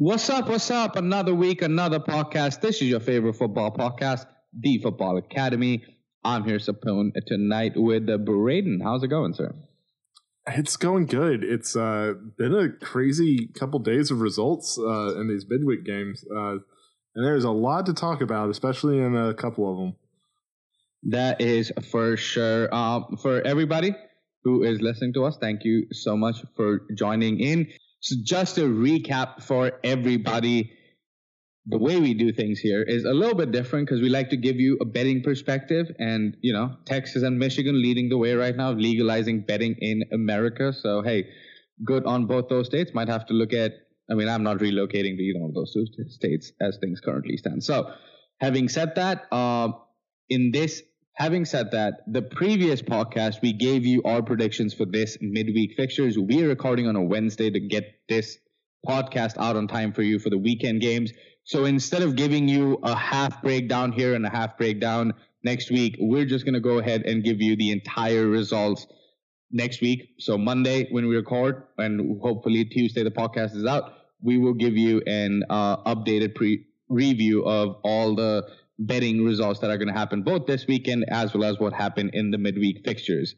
What's up? What's up? Another week, another podcast. This is your favorite football podcast, The Football Academy. I'm here tonight with uh, Braden. How's it going, sir? It's going good. It's uh, been a crazy couple days of results uh, in these midweek games, uh, and there's a lot to talk about, especially in a couple of them. That is for sure. Um, for everybody who is listening to us, thank you so much for joining in. So just a recap for everybody. The way we do things here is a little bit different because we like to give you a betting perspective. And, you know, Texas and Michigan leading the way right now, legalizing betting in America. So, hey, good on both those states. Might have to look at, I mean, I'm not relocating to either of those two states as things currently stand. So, having said that, uh, in this Having said that, the previous podcast, we gave you our predictions for this midweek fixtures. We are recording on a Wednesday to get this podcast out on time for you for the weekend games. So instead of giving you a half breakdown here and a half breakdown next week, we're just going to go ahead and give you the entire results next week. So Monday, when we record, and hopefully Tuesday, the podcast is out, we will give you an uh, updated pre review of all the betting results that are going to happen both this weekend as well as what happened in the midweek fixtures.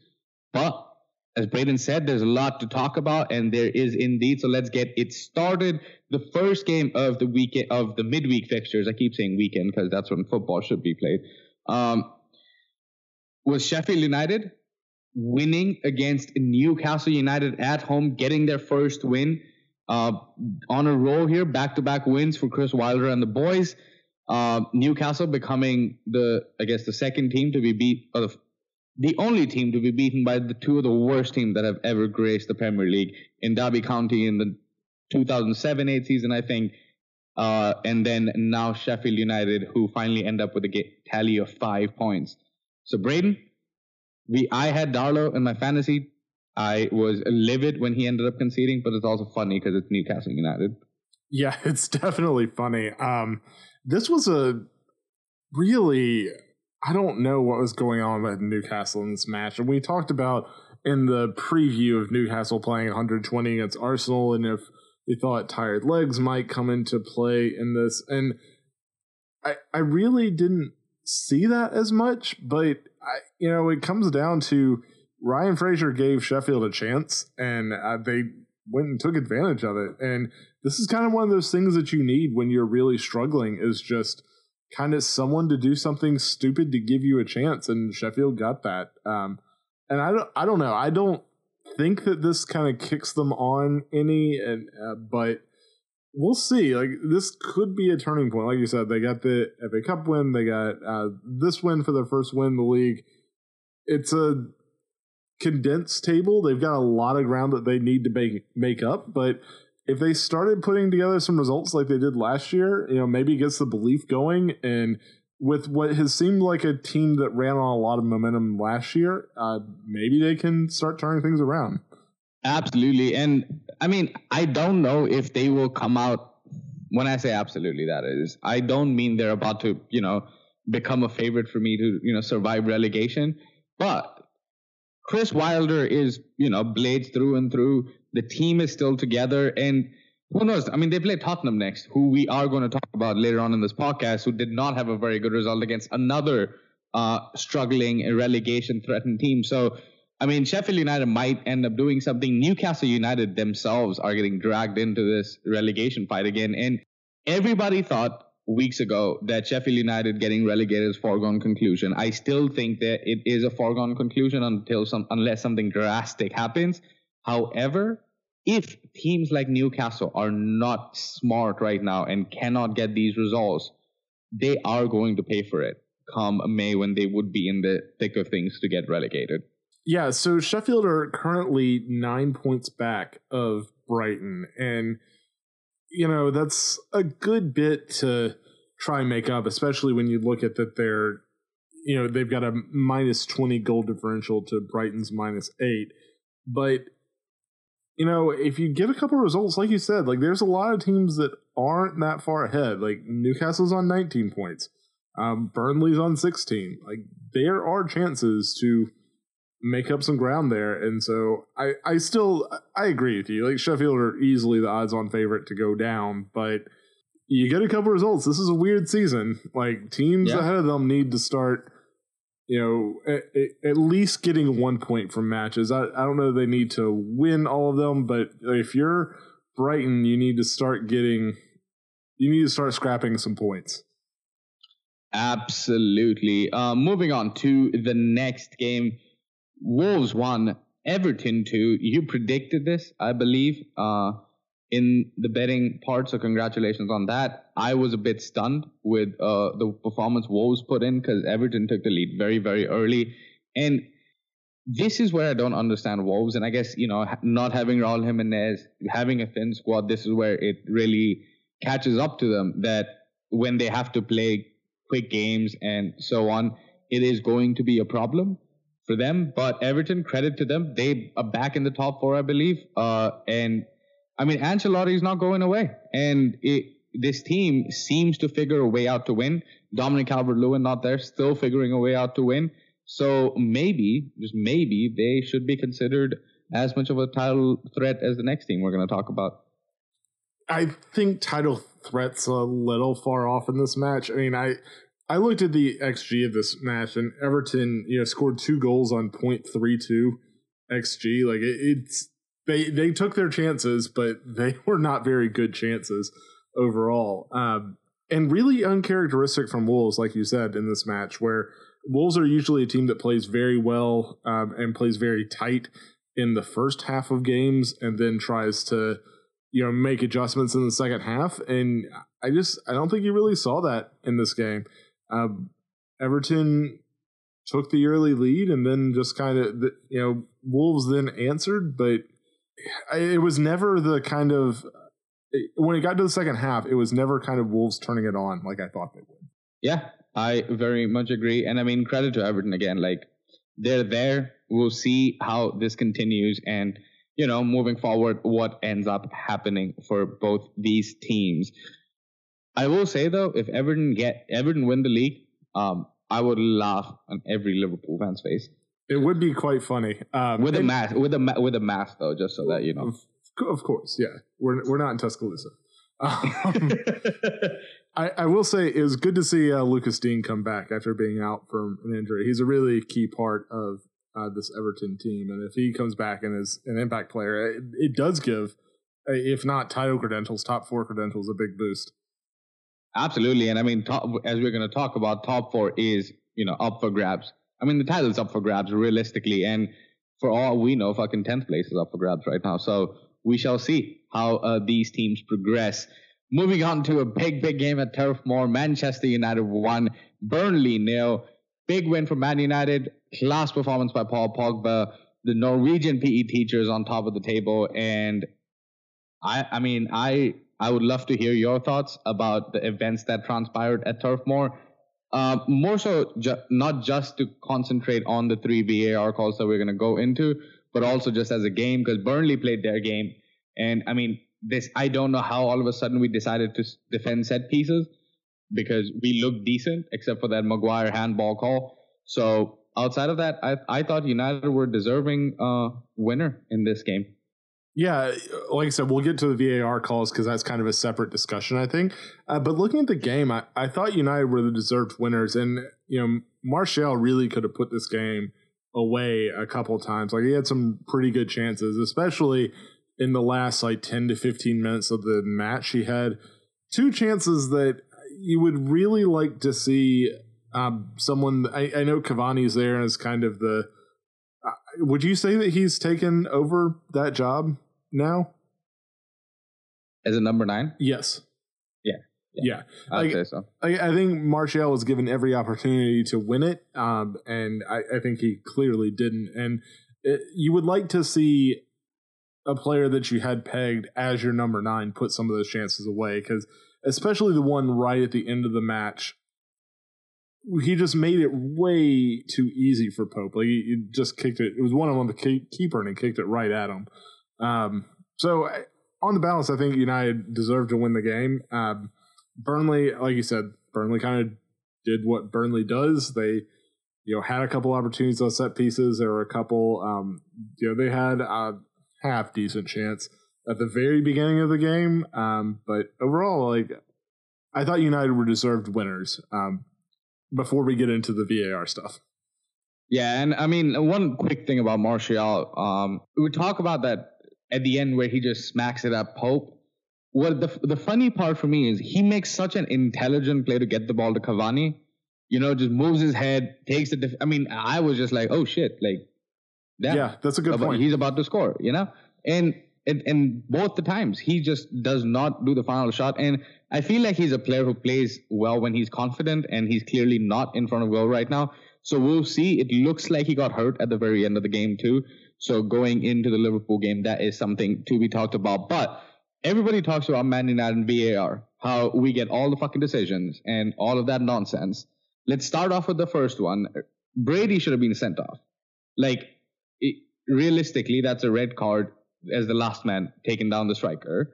But as Braden said, there's a lot to talk about, and there is indeed. So let's get it started. The first game of the weekend of the midweek fixtures. I keep saying weekend because that's when football should be played. Um, was Sheffield United winning against Newcastle United at home, getting their first win uh, on a roll here, back-to-back wins for Chris Wilder and the boys. Uh, Newcastle becoming the, I guess, the second team to be beat, or the, the only team to be beaten by the two of the worst teams that have ever graced the Premier League in Derby County in the 2007-8 season, I think, uh, and then now Sheffield United, who finally end up with a tally of five points. So Braden, we I had Darlow in my fantasy. I was livid when he ended up conceding, but it's also funny because it's Newcastle United. Yeah, it's definitely funny. Um, this was a really I don't know what was going on with Newcastle in this match. And we talked about in the preview of Newcastle playing 120 against Arsenal and if we thought tired legs might come into play in this. And I I really didn't see that as much, but I you know, it comes down to Ryan Fraser gave Sheffield a chance and uh, they went and took advantage of it. And this is kind of one of those things that you need when you're really struggling is just kind of someone to do something stupid to give you a chance. And Sheffield got that. Um, and I don't, I don't know. I don't think that this kind of kicks them on any, and uh, but we'll see. Like this could be a turning point. Like you said, they got the FA Cup win. They got uh, this win for their first win in the league. It's a condensed table. They've got a lot of ground that they need to make make up, but if they started putting together some results like they did last year, you know, maybe gets the belief going and with what has seemed like a team that ran on a lot of momentum last year, uh, maybe they can start turning things around. Absolutely. And I mean, I don't know if they will come out when I say absolutely that is, I don't mean they're about to, you know, become a favorite for me to, you know, survive relegation, but Chris Wilder is, you know, blades through and through. The team is still together. And who knows? I mean, they play Tottenham next, who we are going to talk about later on in this podcast, who did not have a very good result against another uh, struggling relegation threatened team. So, I mean, Sheffield United might end up doing something. Newcastle United themselves are getting dragged into this relegation fight again. And everybody thought weeks ago that Sheffield United getting relegated is foregone conclusion. I still think that it is a foregone conclusion until some unless something drastic happens. However, if teams like Newcastle are not smart right now and cannot get these results, they are going to pay for it come May when they would be in the thick of things to get relegated. Yeah, so Sheffield are currently nine points back of Brighton, and you know, that's a good bit to try and make up, especially when you look at that they're, you know, they've got a minus 20 goal differential to Brighton's minus eight. But, you know, if you get a couple results, like you said, like there's a lot of teams that aren't that far ahead. Like Newcastle's on 19 points, um, Burnley's on 16. Like there are chances to make up some ground there. And so I, I still I agree with you. Like Sheffield are easily the odds on favorite to go down, but you get a couple results. This is a weird season. Like teams yeah. ahead of them need to start, you know, at, at, least getting one point from matches. I, I don't know they need to win all of them, but if you're Brighton, you need to start getting you need to start scrapping some points. Absolutely. Uh, moving on to the next game Wolves won, Everton two. You predicted this, I believe, uh, in the betting part. So congratulations on that. I was a bit stunned with uh, the performance Wolves put in because Everton took the lead very, very early, and this is where I don't understand Wolves. And I guess you know, not having Raul Jimenez, having a thin squad, this is where it really catches up to them that when they have to play quick games and so on, it is going to be a problem for them. But Everton, credit to them, they are back in the top four, I believe. Uh, and I mean, Ancelotti is not going away, and it, this team seems to figure a way out to win. Dominic Calvert-Lewin not there, still figuring a way out to win. So maybe, just maybe, they should be considered as much of a title threat as the next team we're going to talk about. I think title threat's a little far off in this match. I mean, I I looked at the XG of this match, and Everton, you know, scored two goals on .32 XG. Like it, it's they they took their chances, but they were not very good chances overall. Um, and really uncharacteristic from Wolves, like you said in this match, where Wolves are usually a team that plays very well um, and plays very tight in the first half of games, and then tries to you know make adjustments in the second half. And I just I don't think you really saw that in this game. Um, Everton took the early lead and then just kind of, you know, Wolves then answered, but it was never the kind of, when it got to the second half, it was never kind of Wolves turning it on like I thought they would. Yeah, I very much agree. And I mean, credit to Everton again. Like, they're there. We'll see how this continues. And, you know, moving forward, what ends up happening for both these teams. I will say though, if Everton get Everton win the league, um, I would laugh on every Liverpool fan's face. It would be quite funny um, with a mask, with a with a mask though, just so that you know. Of course, yeah, we're we're not in Tuscaloosa. Um, I, I will say it was good to see uh, Lucas Digne come back after being out from an injury. He's a really key part of uh, this Everton team, and if he comes back and is an impact player, it, it does give, if not title credentials, top four credentials, a big boost. Absolutely, and I mean, top, as we're going to talk about, top four is you know up for grabs. I mean, the title's up for grabs realistically, and for all we know, fucking tenth place is up for grabs right now. So we shall see how uh, these teams progress. Moving on to a big, big game at Turf Moor. Manchester United won, Burnley nil. Big win for Man United. Class performance by Paul Pogba. The Norwegian PE teachers on top of the table, and I, I mean, I I would love to hear your thoughts about the events that transpired at Turf Moor. Uh, more so, ju- not just to concentrate on the three VAR calls that we're going to go into, but also just as a game because Burnley played their game. And I mean, this, I don't know how all of a sudden we decided to defend set pieces because we looked decent except for that Maguire handball call. So outside of that, I, I thought United were deserving uh, winner in this game. Yeah, like I said, we'll get to the VAR calls because that's kind of a separate discussion, I think. Uh, but looking at the game, I, I thought United were the deserved winners, and you know Martial really could have put this game away a couple times. Like he had some pretty good chances, especially in the last like ten to fifteen minutes of the match. He had two chances that you would really like to see um, someone. I, I know Cavani's there and as kind of the uh, would you say that he's taken over that job now? As a number nine? Yes. Yeah. Yeah. yeah. I'd say so. I, I, think Martial was given every opportunity to win it, um, and I, I, think he clearly didn't. And it, you would like to see a player that you had pegged as your number nine put some of those chances away, because especially the one right at the end of the match he just made it way too easy for Pope. Like he, he just kicked it. It was one on the keeper, and he kicked it right at him. Um, so on the balance, I think United deserved to win the game. Um, Burnley, like you said, Burnley kind of did what Burnley does. They you know, had a couple opportunities on set pieces. There were a couple, um, you know, they had a half decent chance at the very beginning of the game. Um, but overall, like, I thought United were deserved winners. Um, before we get into the VAR stuff. Yeah, and I mean, one quick thing about Martial, um, we talk about that at the end where he just smacks it up Pope. What the the funny part for me is he makes such an intelligent play to get the ball to Cavani you know, just moves his head, takes it. Def- I mean, I was just like, oh shit, like, yeah, that's a good about, point. He's about to score, you know, and, and and both the times he just does not do the final shot, and I feel like he's a player who plays well when he's confident, and he's clearly not in front of goal right now. So we'll see. It looks like he got hurt at the very end of the game too. So going into the Liverpool game, that is something to be talked about. But everybody talks about Man United and VAR, how we get all the fucking decisions and all of that nonsense. Let's start off with the first one. Brady should have been sent off. Like, it, realistically, that's a red card as the last man taking down the striker.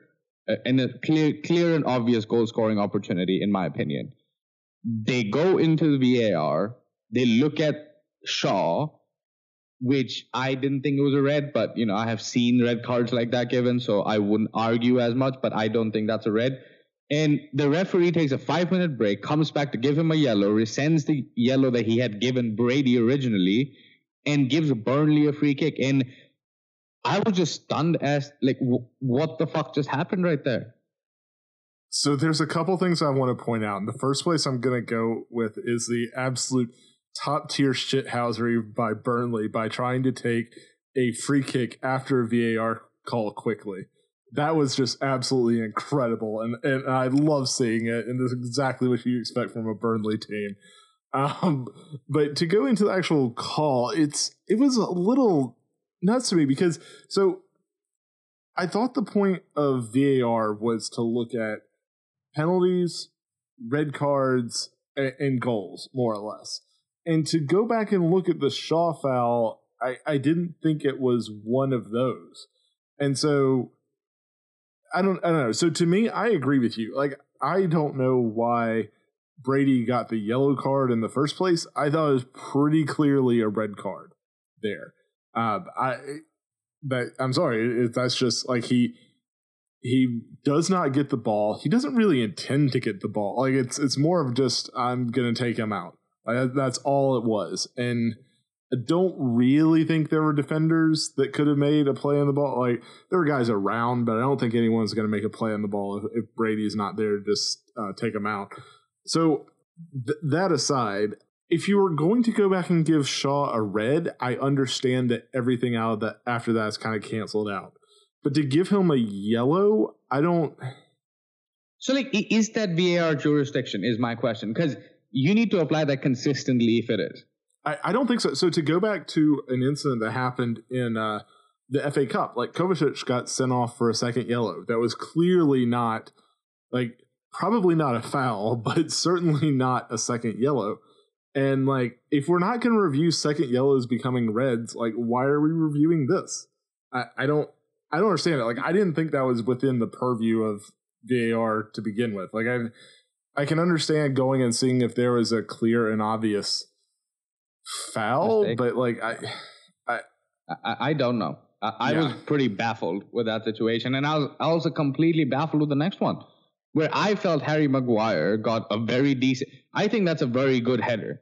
Uh, and a clear, clear and obvious goal scoring opportunity, in my opinion. They go into the VAR. They look at Shaw, which I didn't think it was a red, but you know I have seen red cards like that given, so I wouldn't argue as much. But I don't think that's a red. And the referee takes a five minute break, comes back to give him a yellow, rescinds the yellow that he had given Brady originally, and gives Burnley a free kick. And I was just stunned as, like, w- what the fuck just happened right there? So there's a couple things I want to point out. And the first place I'm going to go with is the absolute top tier shithousery by Burnley by trying to take a free kick after a VAR call quickly that was just absolutely incredible, and and I love seeing it, and it's exactly what you expect from a Burnley team. Um, but to go into the actual call, it's it was a little nuts to me because so I thought the point of VAR was to look at penalties, red cards, and, and goals, more or less. And to go back and look at the Shaw foul, I, I didn't think it was one of those. And so I don't I don't know. So to me, I agree with you. Like I don't know why Brady got the yellow card in the first place. I thought it was pretty clearly a red card there. Uh, I but I'm sorry, that's just like he he does not get the ball. He doesn't really intend to get the ball. Like it's it's more of just I'm gonna take him out. Like, that's all it was. And I don't really think there were defenders that could have made a play on the ball. Like there were guys around, but I don't think anyone's to make a play on the ball if, if Brady's not there to just uh, take him out. So th- that aside, if you were going to go back and give Shaw a red, I understand that everything out of that after that is kind of canceled out. But to give him a yellow, I don't. So, like, is that VAR jurisdiction? Is my question because you need to apply that consistently if it is. I, I don't think so. So to go back to an incident that happened in uh, the FA Cup, like Kovacic got sent off for a second yellow. That was clearly not like probably not a foul, but certainly not a second yellow. And like, if we're not going to review second yellows becoming reds, like, why are we reviewing this? I, I don't, I don't understand it. Like, I didn't think that was within the purview of VAR to begin with. Like, I, I can understand going and seeing if there was a clear and obvious foul, Mistake. but like I, I, I, I don't know. I, I yeah. was pretty baffled with that situation, and I was I was completely baffled with the next one, where I felt Harry Maguire got a very decent. I think that's a very good header,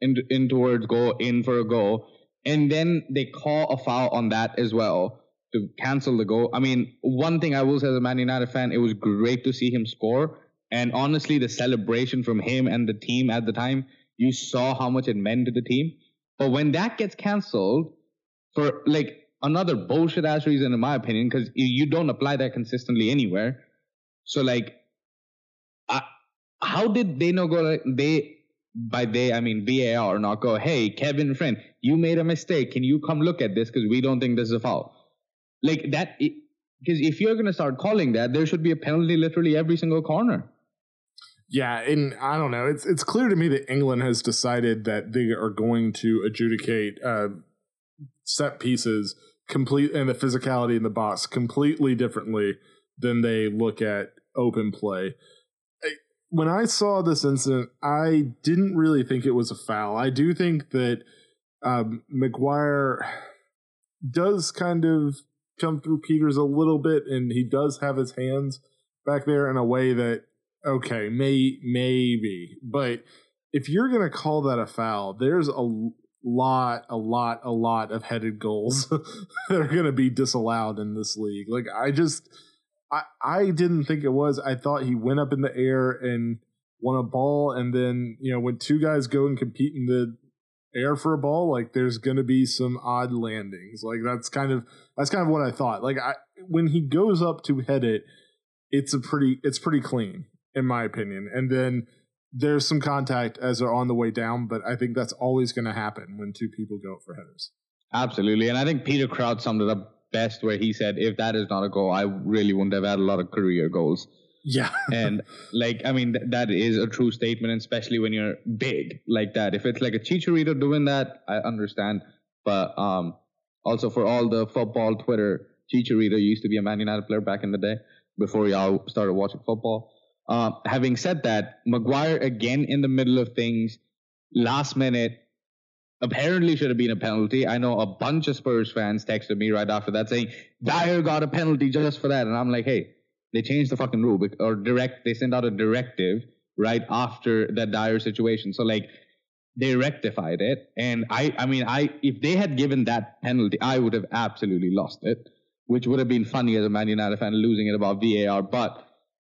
in in towards goal, in for a goal, and then they call a foul on that as well to cancel the goal. I mean, one thing I will say as a Man United fan, it was great to see him score, and honestly, the celebration from him and the team at the time you saw how much it meant to the team. But when that gets canceled for like another bullshit ass reason, in my opinion, because you don't apply that consistently anywhere. So like, I, how did they not go? Like, they by they I mean VAR not go. Hey, Kevin Friend, you made a mistake. Can you come look at this because we don't think this is a foul. Like that. Because if you're gonna start calling that, there should be a penalty literally every single corner. Yeah, and I don't know. It's it's clear to me that England has decided that they are going to adjudicate uh, set pieces complete and the physicality in the box completely differently than they look at open play. When I saw this incident, I didn't really think it was a foul. I do think that um, Maguire does kind of come through Pieters a little bit, and he does have his hands back there in a way that okay, may maybe, but if you're gonna call that a foul, there's a lot, a lot, a lot of headed goals that are gonna be disallowed in this league. Like I just, I I didn't think it was. I thought he went up in the air and won a ball, and then you know when two guys go and compete in the air for a ball, like there's gonna be some odd landings. Like that's kind of that's kind of what I thought. Like I when he goes up to head it, it's a pretty it's pretty clean in my opinion. And then there's some contact as they're on the way down, but I think that's always going to happen when two people go up for headers. Absolutely, and I think Peter Crouch summed it up best where he said, "If that is not a goal, I really wouldn't have had a lot of career goals." Yeah. and like, I mean, th- that is a true statement, especially when you're big like that. If it's like a Chicharito doing that, I understand. But um, also for all the football Twitter, Chicharito used to be a Man United player back in the day before y'all started watching football. Uh, having said that, Maguire again in the middle of things, last minute, apparently should have been a penalty. I know a bunch of Spurs fans texted me right after that saying Dier got a penalty just for that, and I'm like, hey, they changed the fucking rule or direct. They sent out a directive right after that Dier situation. So like they rectified it, and I, I mean, I if they had given that penalty, I would have absolutely lost it, which would have been funny as a Man United fan losing it about VAR. But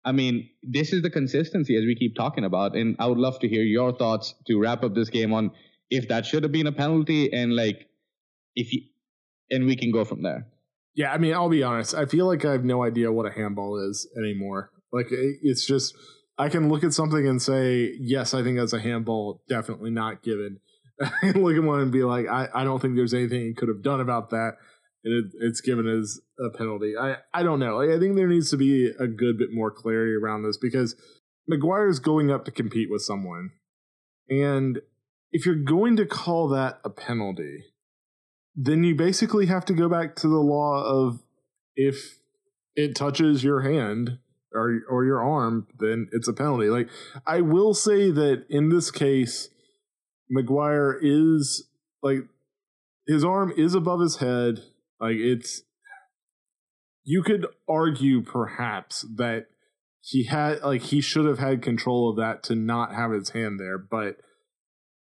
I mean, this is the consistency as we keep talking about, and I would love to hear your thoughts to wrap up this game on if that should have been a penalty and like if you, and we can go from there. Yeah, I mean, I'll be honest. I feel like I have no idea what a handball is anymore. Like it's just I can look at something and say, yes, I think that's a handball, definitely not given. look at one and be like, I, I don't think there's anything he could have done about that. And it, it's given as a penalty. I, I don't know. I think there needs to be a good bit more clarity around this because Maguire's going up to compete with someone. And if you're going to call that a penalty, then you basically have to go back to the law of if it touches your hand or or your arm, then it's a penalty. Like I will say that in this case, Maguire is like his arm is above his head. Like it's you could argue perhaps that he had like he should have had control of that to not have his hand there, but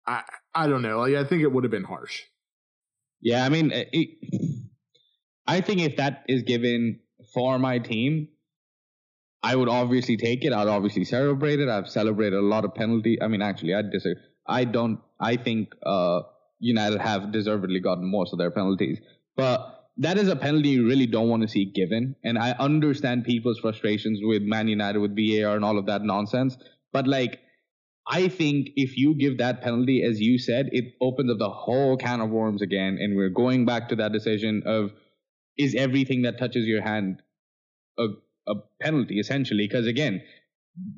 I I don't know. Like I think it would have been harsh. Yeah, I mean, it, I think if that is given for my team, I would obviously take it. I'd obviously celebrate it. I've celebrated a lot of penalty. I mean, actually, I disagree. I don't. I think uh, United have deservedly gotten most of their penalties, but that is a penalty you really don't want to see given. And I understand people's frustrations with Man United with VAR and all of that nonsense, but like I think if you give that penalty, as you said, it opens up the whole can of worms again. And we're going back to that decision of is everything that touches your hand a, a penalty, essentially? Because again,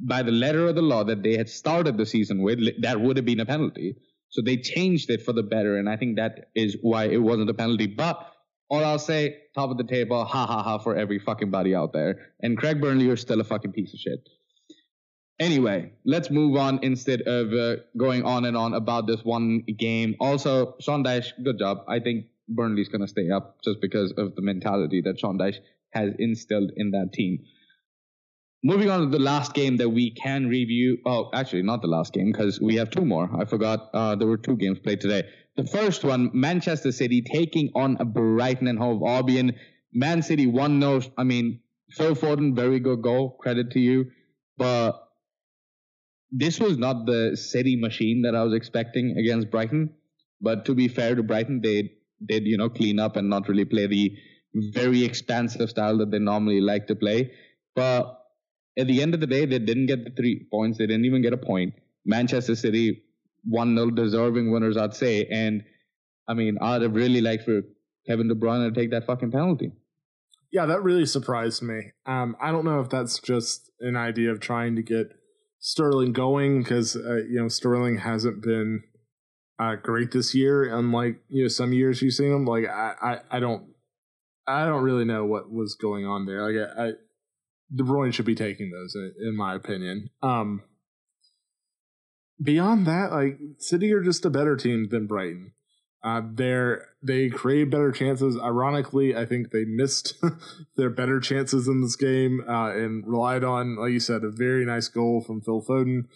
by the letter of the law that they had started the season with, that would have been a penalty. So they changed it for the better. And I think that is why it wasn't a penalty. But all I'll say, top of the table, ha ha ha for every fucking body out there. And Craig Burnley, you're still a fucking piece of shit. Anyway, let's move on instead of uh, going on and on about this one game. Also, Sean Dyche, good job. I think Burnley's going to stay up just because of the mentality that Sean Dyche has instilled in that team. Moving on to the last game that we can review. Oh, actually, not the last game because we have two more. I forgot uh, there were two games played today. The first one, Manchester City taking on Brighton and Hove Albion. Man City 1 0. I mean, Phil Foden, very good goal. Credit to you. But this was not the city machine that I was expecting against Brighton. But to be fair to Brighton, they did, you know, clean up and not really play the very expansive style that they normally like to play. But at the end of the day, they didn't get the three points. They didn't even get a point. Manchester City, 1 0 deserving winners, I'd say. And I mean, I'd have really liked for Kevin De Bruyne to take that fucking penalty. Yeah, that really surprised me. Um, I don't know if that's just an idea of trying to get Sterling going because uh, you know Sterling hasn't been uh, great this year. Unlike you know some years you've seen him, like I, I, I don't I don't really know what was going on there. Like I, I De Bruyne should be taking those in, in my opinion. Um, beyond that, like City are just a better team than Brighton. Uh, they're they create better chances. Ironically, I think they missed their better chances in this game uh, and relied on, like you said, a very nice goal from Phil Foden.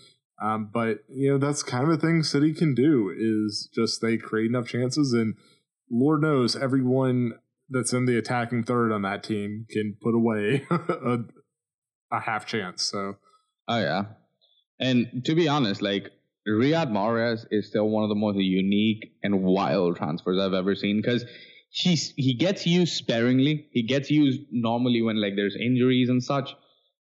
Um, but you know that's kind of a thing City can do is just they create enough chances, and Lord knows everyone that's in the attacking third on that team can put away a, a half chance. So, oh yeah, and to be honest, like Riyad Mahrez is still one of the most unique and wild transfers I've ever seen because he's he gets used sparingly. He gets used normally when like there's injuries and such.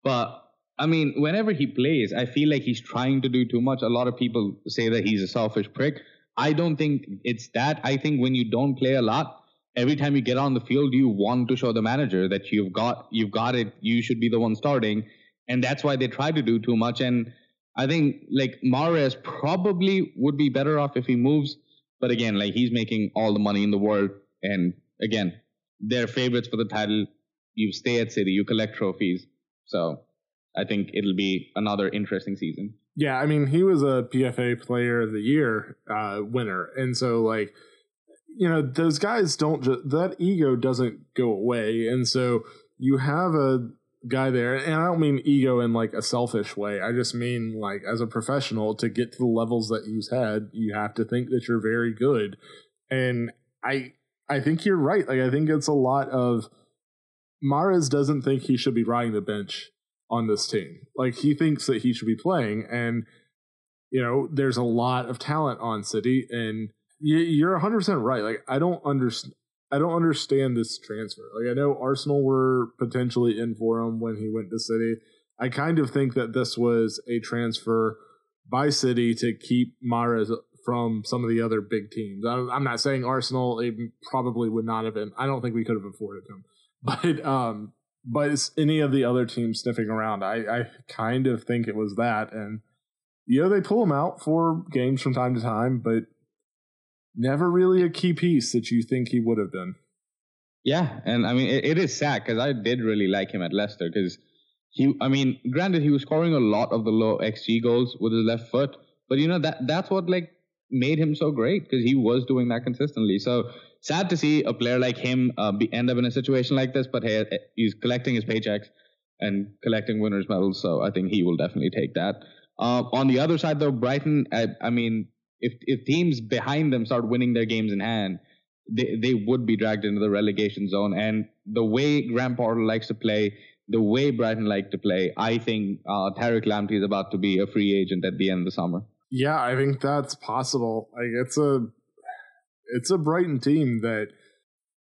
But I mean, whenever he plays, I feel like he's trying to do too much. A lot of people say that he's a selfish prick. I don't think it's that. I think when you don't play a lot, every time you get on the field, you want to show the manager that you've got you've got it. You should be the one starting, and that's why they try to do too much. And I think like Mahrez probably would be better off if he moves. But again, like he's making all the money in the world. And again, they're favorites for the title. You stay at City, you collect trophies. So I think it'll be another interesting season. Yeah, I mean, he was a PFA Player of the Year uh, winner, and so like, you know, those guys don't just that ego doesn't go away, and so you have a guy there and i don't mean ego in like a selfish way. I just mean like as a professional to get to the levels that he's had you have to think that you're very good. And i i think you're right. Like i think it's a lot of Mahrez doesn't think he should be riding the bench on this team. Like he thinks that he should be playing and you know there's a lot of talent on city and you're 100% right. Like i don't understand I don't understand this transfer. Like I know Arsenal were potentially in for him when he went to City. I kind of think that this was a transfer by City to keep Mahrez from some of the other big teams. I'm not saying Arsenal probably would not have been. I don't think we could have afforded him, but um, but any of the other teams sniffing around. I I kind of think it was that, and you know they pull him out for games from time to time, but never really a key piece that you think he would have been. Yeah, and I mean it, it is sad because I did really like him at Leicester because he, I mean, granted he was scoring a lot of the low xG goals with his left foot, but you know that that's what like made him so great because he was doing that consistently. So sad to see a player like him uh, be, end up in a situation like this, but hey, he's collecting his paychecks and collecting winners medals, so I think he will definitely take that. Uh, on the other side, though, Brighton, I, I mean, if if teams behind them start winning their games in hand, they they would be dragged into the relegation zone. And the way Graham Potter likes to play, the way Brighton like to play, I think uh, Tariq Lamptey is about to be a free agent at the end of the summer. Yeah, I think that's possible. Like it's a it's a Brighton team that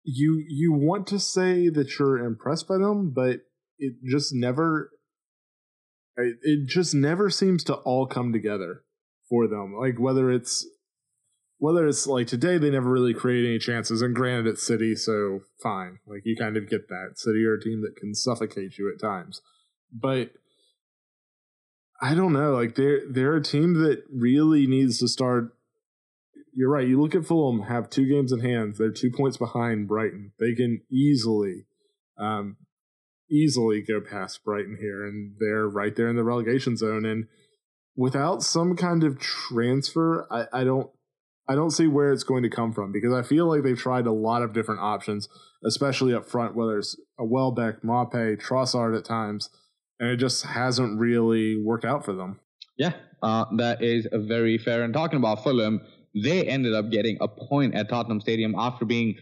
you you want to say that you're impressed by them, but it just never it just never seems to all come together for them. Like whether it's whether it's like today they never really create any chances, and granted it's City, so fine. Like you kind of get that. City are a team that can suffocate you at times. But I don't know, like they're they're a team that really needs to start you're right. You look at Fulham, have two games in hand. They're two points behind Brighton. They can easily, um, easily go past Brighton here, and they're right there in the relegation zone. And without some kind of transfer, I, I don't I don't see where it's going to come from because I feel like they've tried a lot of different options, especially up front, whether it's a Welbeck, Maupay, Trossard at times, and it just hasn't really worked out for them. Yeah, uh, that is very fair. And talking about Fulham, they ended up getting a point at Tottenham Stadium after being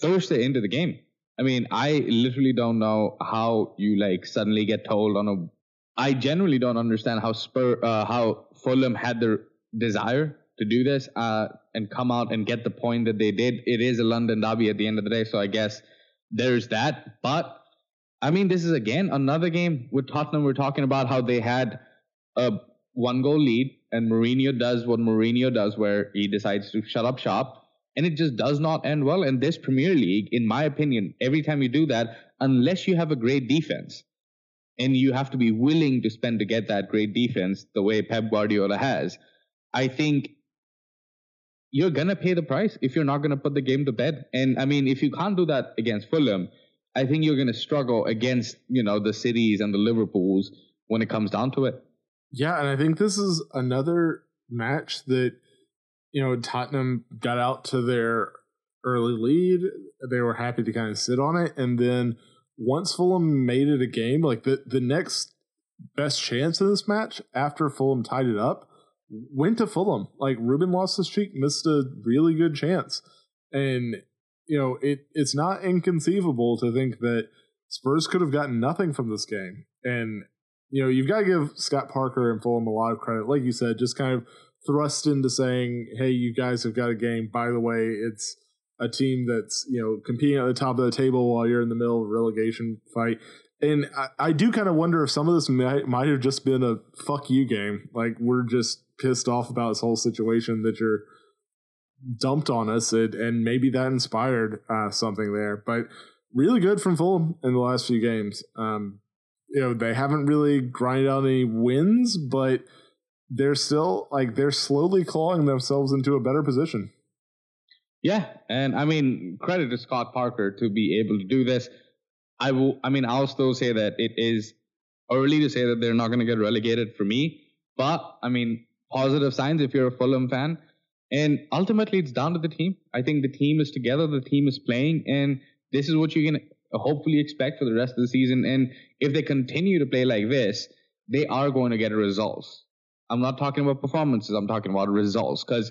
Thursday into the game. I mean, I literally don't know how you like suddenly get told on a I generally don't understand how Spur, uh, how Fulham had the desire to do this uh, and come out and get the point that they did. It is a London derby at the end of the day, so I guess there's that. But I mean, this is again another game with Tottenham. We're talking about how they had a one goal lead, and Mourinho does what Mourinho does, where he decides to shut up shop, and it just does not end well. In this Premier League, in my opinion, every time you do that, unless you have a great defense and you have to be willing to spend to get that great defense the way Pep Guardiola has. I think you're gonna pay the price if you're not gonna put the game to bed. And I mean, if you can't do that against Fulham, I think you're gonna struggle against you know the cities and the Liverpools when it comes down to it. Yeah, and I think this is another match that you know Tottenham got out to their early lead. They were happy to kind of sit on it, and then once Fulham made it a game, like the the next best chance in this match after Fulham tied it up went to Fulham. Like Ruben Loftus-Cheek, missed a really good chance, and you know it it's not inconceivable to think that Spurs could have gotten nothing from this game, and you know you've got to give Scott Parker and Fulham a lot of credit. Like you said, just kind of thrust into saying, "Hey, you guys have got a game. By the way, it's." A team that's you know competing at the top of the table while you're in the middle of a relegation fight, and I, I do kind of wonder if some of this might, might have just been a fuck you game. Like we're just pissed off about this whole situation that you're dumped on us, and, and maybe that inspired uh, something there. But really good from Fulham in the last few games. Um, you know they haven't really grinded out any wins, but they're still like they're slowly clawing themselves into a better position. Yeah, and I mean credit to Scott Parker to be able to do this. I will. I mean, I'll still say that it is early to say that they're not going to get relegated for me. But I mean, positive signs if you're a Fulham fan. And ultimately, it's down to the team. I think the team is together, the team is playing, and this is what you can hopefully expect for the rest of the season. And if they continue to play like this, they are going to get results. I'm not talking about performances. I'm talking about results because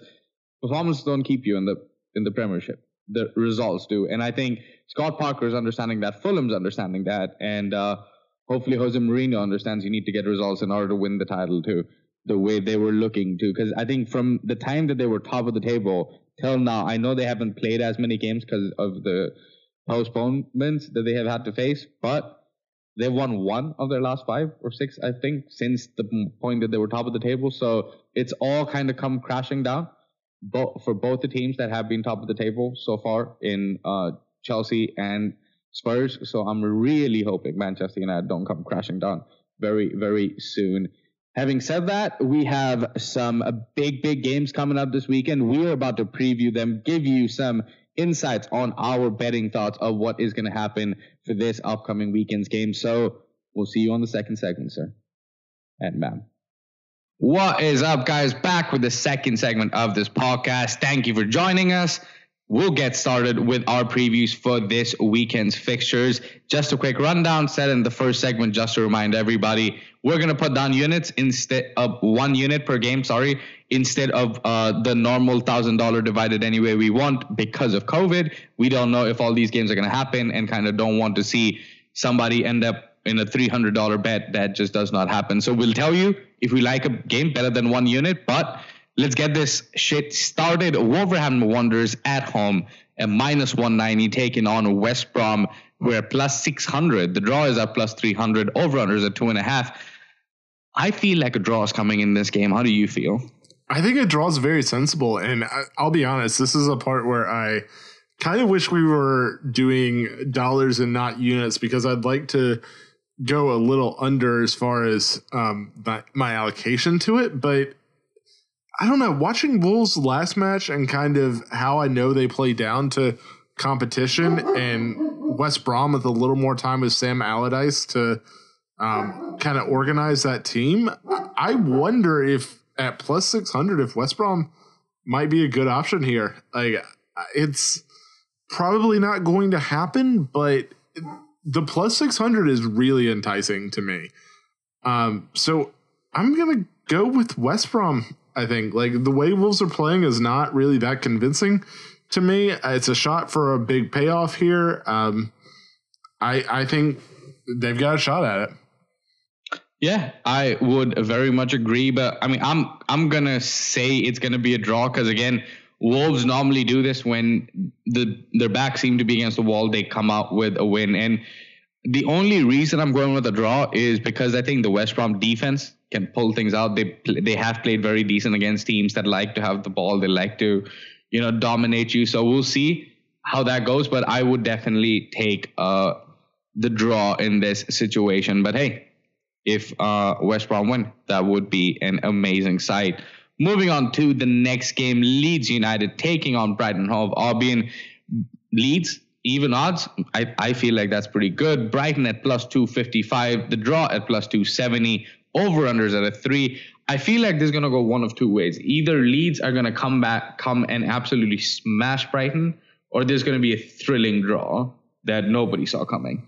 performances don't keep you in the in the Premiership. The results do, and I think Scott Parker is understanding that. Fulham's understanding that, and uh, hopefully Jose Mourinho understands you need to get results in order to win the title too the way they were looking to. Because I think from the time that they were top of the table till now, I know they haven't played as many games because of the postponements that they have had to face, but they've won one of their last five or six, I think, since the point that they were top of the table. So it's all kind of come crashing down. But for both the teams that have been top of the table so far in uh, Chelsea and Spurs. So I'm really hoping Manchester United don't come crashing down very, very soon. Having said that, we have some big, big games coming up this weekend. We are about to preview them, give you some insights on our betting thoughts of what is going to happen for this upcoming weekend's game. So we'll see you on the second segment, sir. And ma'am. What is up, guys? Back with the second segment of this podcast. Thank you for joining us. We'll get started with our previews for this weekend's fixtures. Just a quick rundown said in the first segment, just to remind everybody, we're going to put down units instead of one unit per game, sorry, instead of uh, the normal $1,000 divided any way we want because of COVID. We don't know if all these games are going to happen and kind of don't want to see somebody end up in a $300 bet that just does not happen. So we'll tell you if we like a game better than one unit, but Let's get this shit started. Wolverhampton Wanderers at home at minus 190 taking on West Brom. We're plus 600. The draw is at plus 300. Over-unders at two and a half. I feel like a draw is coming in this game. How do you feel? I think a draw is very sensible. And I'll be honest, this is a part where I kind of wish we were doing dollars and not units because I'd like to go a little under as far as um, my, my allocation to it. But I don't know. Watching Wolves last match and kind of how I know they play down to competition and West Brom with a little more time with Sam Allardyce to um, kind of organize that team. I wonder if at plus 600, if West Brom might be a good option here. Like it's probably not going to happen, but the plus 600 is really enticing to me. Um, so I'm going to go with West Brom I think like the way Wolves are playing is not really that convincing to me. It's a shot for a big payoff here. Um, I I think they've got a shot at it. Yeah, I would very much agree. But I mean, I'm I'm gonna say it's gonna be a draw because again, Wolves normally do this when the their back seem to be against the wall. They come out with a win, and the only reason I'm going with a draw is because I think the West Brom defense can pull things out. They they have played very decent against teams that like to have the ball. They like to, you know, dominate you. So we'll see how that goes. But I would definitely take uh, the draw in this situation. But hey, if uh, West Brom win, that would be an amazing sight. Moving on to the next game, Leeds United taking on Brighton Hove Albion. Leeds even odds, I, I feel like that's pretty good. Brighton at plus 255, the draw at plus 270, Over unders at a three. I feel like this is gonna go one of two ways. Either Leeds are gonna come back, come and absolutely smash Brighton, or there's gonna be a thrilling draw that nobody saw coming.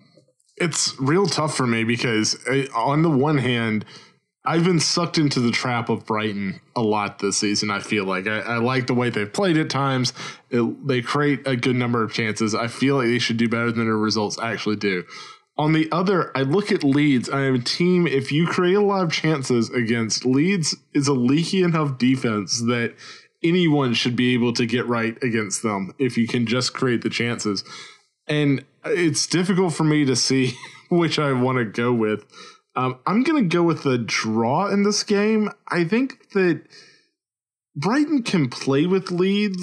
It's real tough for me because uh, on the one hand, I've been sucked into the trap of Brighton a lot this season. I feel like I, I like the way they've played at times. It, they create a good number of chances. I feel like they should do better than their results actually do. On the other, I look at Leeds. I am a team. If you create a lot of chances against Leeds, is a leaky enough defense that anyone should be able to get right against them if you can just create the chances. And it's difficult for me to see which I want to go with. Um, I'm going to go with the draw in this game. I think that Brighton can play with Leeds,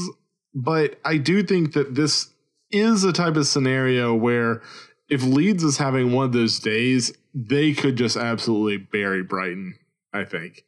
but I do think that this is a type of scenario where if Leeds is having one of those days, they could just absolutely bury Brighton, I think.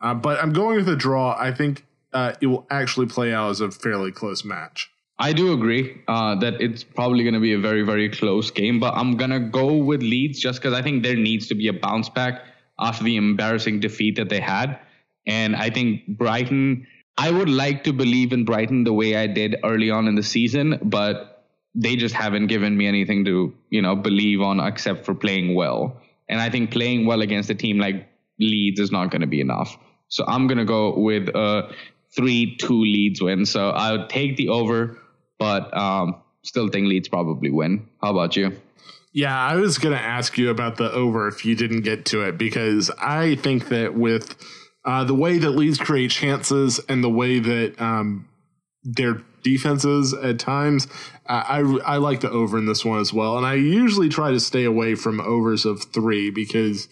Uh, but I'm going with a draw. I think uh, it will actually play out as a fairly close match. I do agree uh, that it's probably going to be a very, very close game, but I'm going to go with Leeds just because I think there needs to be a bounce back after the embarrassing defeat that they had. And I think Brighton, I would like to believe in Brighton the way I did early on in the season, but they just haven't given me anything to, you know, believe on except for playing well. And I think playing well against a team like Leeds is not going to be enough. So I'm going to go with a 3 2 Leeds win. So I'll take the over but um, still think Leeds probably win. How about you? Yeah, I was going to ask you about the over if you didn't get to it because I think that with uh, the way that Leeds create chances and the way that um, their defenses at times, I I like the over in this one as well. And I usually try to stay away from overs of three because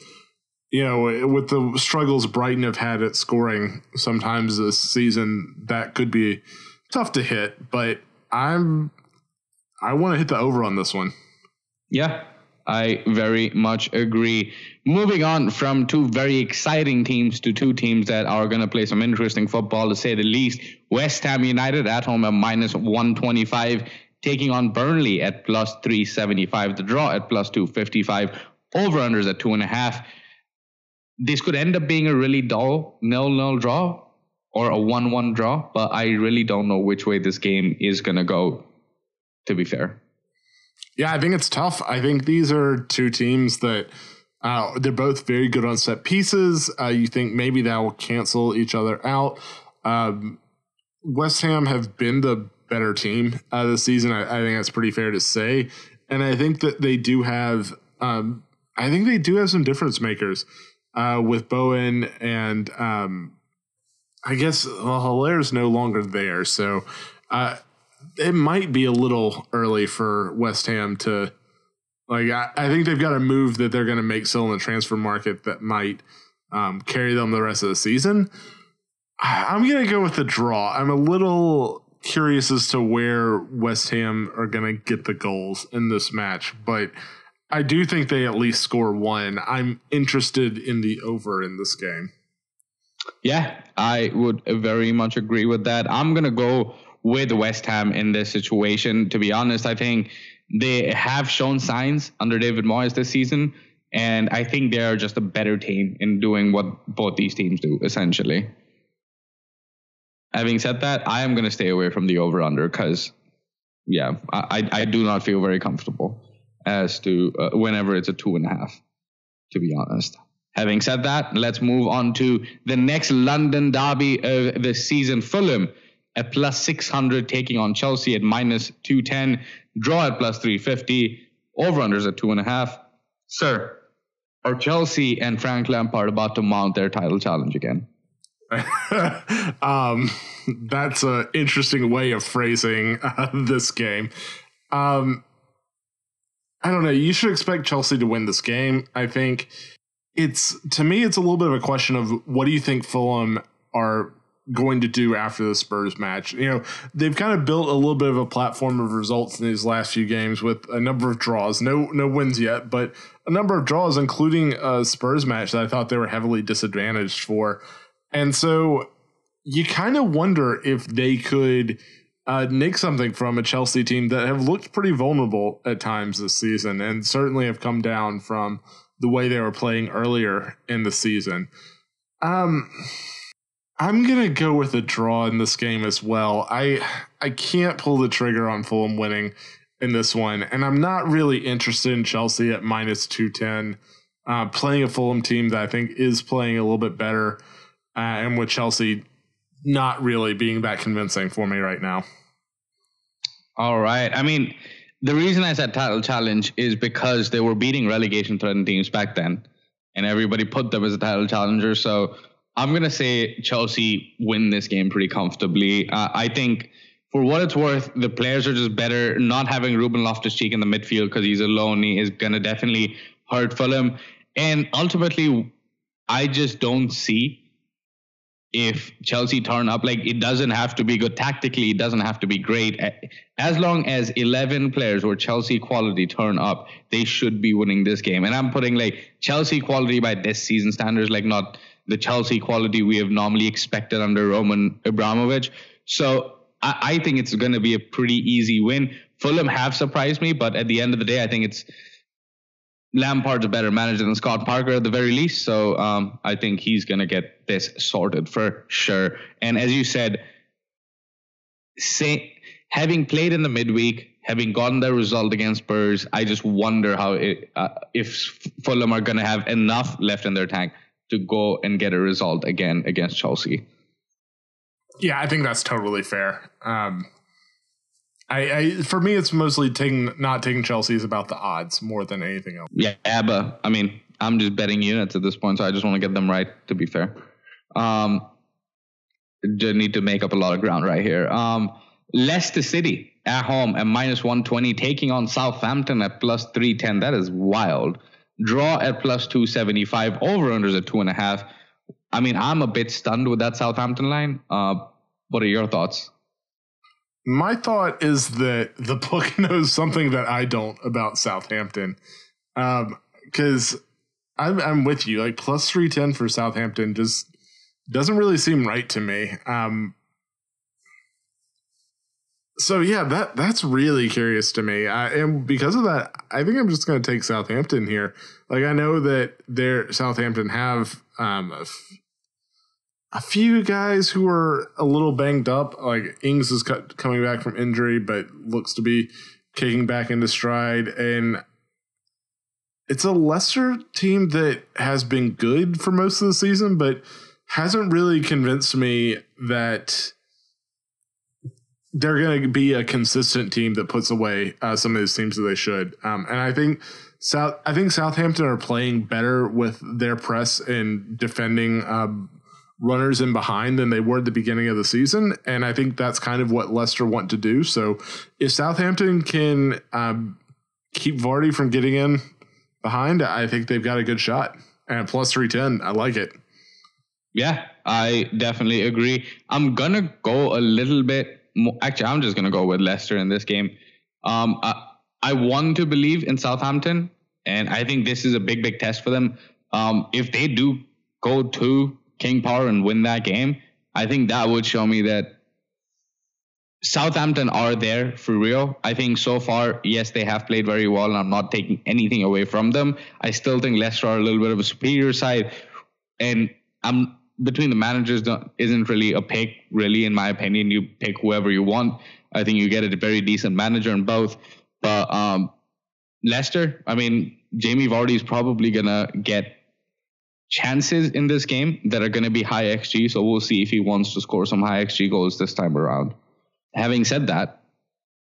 you know with the struggles Brighton have had at scoring sometimes this season, that could be tough to hit. But I'm I want to hit the over on this one. Yeah, I very much agree. Moving on from two very exciting teams to two teams that are going to play some interesting football, to say the least. West Ham United at home at minus 125, taking on Burnley at plus 375. The draw at plus 255. Over unders at two and a half. This could end up being a really dull nil nil draw or a 1 1 draw, but I really don't know which way this game is going to go, to be fair. Yeah, I think it's tough. I think these are two teams that uh, they're both very good on set pieces. Uh, you think maybe that will cancel each other out. Um, West Ham have been the better team uh, this season. I, I, think that's pretty fair to say. And I think that they do have, um, I think they do have some difference makers uh, with Bowen and um, I guess well, Haller's no longer there, so uh, it might be a little early for West Ham to like. I, I think they've got a move that they're going to make still in the transfer market that might um, carry them the rest of the season. I, I'm going to go with the draw. I'm a little curious as to where West Ham are going to get the goals in this match, but I do think they at least score one. I'm interested in the over in this game. Yeah, I would very much agree with that. I'm going to go with West Ham in this situation. To be honest, I think they have shown signs under David Moyes this season, and I think they are just a better team in doing what both these teams do, essentially. Having said that, I am going to stay away from the over under because, yeah, I, I do not feel very comfortable as to uh, whenever it's a two and a half, to be honest. Having said that, let's move on to the next London derby of the season. Fulham at plus 600, taking on Chelsea at minus 210, draw at plus 350, over unders at two and a half. Sir, are Chelsea and Frank Lampard about to mount their title challenge again? um, that's an interesting way of phrasing uh, this game. Um, I don't know. You should expect Chelsea to win this game. I think it's to me, it's a little bit of a question of what do you think Fulham are going to do after the Spurs match. You know, they've kind of built a little bit of a platform of results in these last few games with a number of draws. No no wins yet, but a number of draws, including a Spurs match that I thought they were heavily disadvantaged for. And so you kind of wonder if they could uh, nick something from a Chelsea team that have looked pretty vulnerable at times this season and certainly have come down from the way they were playing earlier in the season. Um, I'm gonna go with a draw in this game as well. I I can't pull the trigger on Fulham winning in this one, and I'm not really interested in Chelsea at minus two ten. Uh, playing a Fulham team that I think is playing a little bit better, uh, and with Chelsea not really being that convincing for me right now. All right. I mean, the reason I said title challenge is because they were beating relegation threatened teams back then, and everybody put them as a title challenger. So I'm gonna say Chelsea win this game pretty comfortably. Uh, I think. For what it's worth, the players are just better. Not having Ruben Loftus Cheek in the midfield because he's alone he is to definitely hurt Fulham. And ultimately, I just don't see if Chelsea turn up. Like it doesn't have to be good tactically, it doesn't have to be great. As long as 11 players or Chelsea quality turn up, they should be winning this game. And I'm putting like Chelsea quality by this season standards, like not the Chelsea quality we have normally expected under Roman Abramovich. So I, I think it's going to be a pretty easy win. Fulham have surprised me, but at the end of the day, I think it's Lampard's a better manager than Scott Parker at the very least. So um, I think he's going to get this sorted for sure. And as you said, say, having played in the midweek, having gotten the result against Spurs, I just wonder how it, uh, if Fulham are going to have enough left in their tank to go and get a result again against Chelsea. Yeah, I think that's totally fair. Um, I, I, for me, it's mostly taking not taking Chelsea is about the odds more than anything else. Yeah, but I mean, I'm just betting units at this point, so I just want to get them right. To be fair, um, need to make up a lot of ground right here. Um, Leicester City at home at minus 120, taking on Southampton at plus 310. That is wild. Draw at plus 275. Over unders at two and a half. I mean, I'm a bit stunned with that Southampton line. Uh, what are your thoughts? My thought is that the book knows something that I don't about Southampton. Because um, I'm, I'm with you. Like plus 310 for Southampton just doesn't really seem right to me. Um, so yeah, that that's really curious to me, I, and because of that, I think I'm just going to take Southampton here. Like I know that their Southampton have um, few guys who are a little banged up. Like Ings is coming back from injury, but looks to be kicking back into stride. And it's a lesser team that has been good for most of the season, but hasn't really convinced me that they're going to be a consistent team that puts away uh, some of these teams that they should. Um, and I think South, I think Southampton are playing better with their press and defending. Um, runners in behind than they were at the beginning of the season. And I think that's kind of what Leicester want to do. So if Southampton can um, keep Vardy from getting in behind, I think they've got a good shot. And plus 310, I like it. Yeah, I definitely agree. I'm going to go a little bit more. Actually, I'm just going to go with Leicester in this game. Um, I, I want to believe in Southampton, and I think this is a big, big test for them. Um, if they do go to King Power and win that game, I think that would show me that Southampton are there for real. I think so far, yes, they have played very well, and I'm not taking anything away from them. I still think Leicester are a little bit of a superior side, and I'm between the managers isn't really a pick, really, in my opinion. You pick whoever you want. I think you get a very decent manager in both. But um, Leicester, I mean, Jamie Vardy is probably gonna get chances in this game that are going to be high XG. So we'll see if he wants to score some high XG goals this time around. Having said that,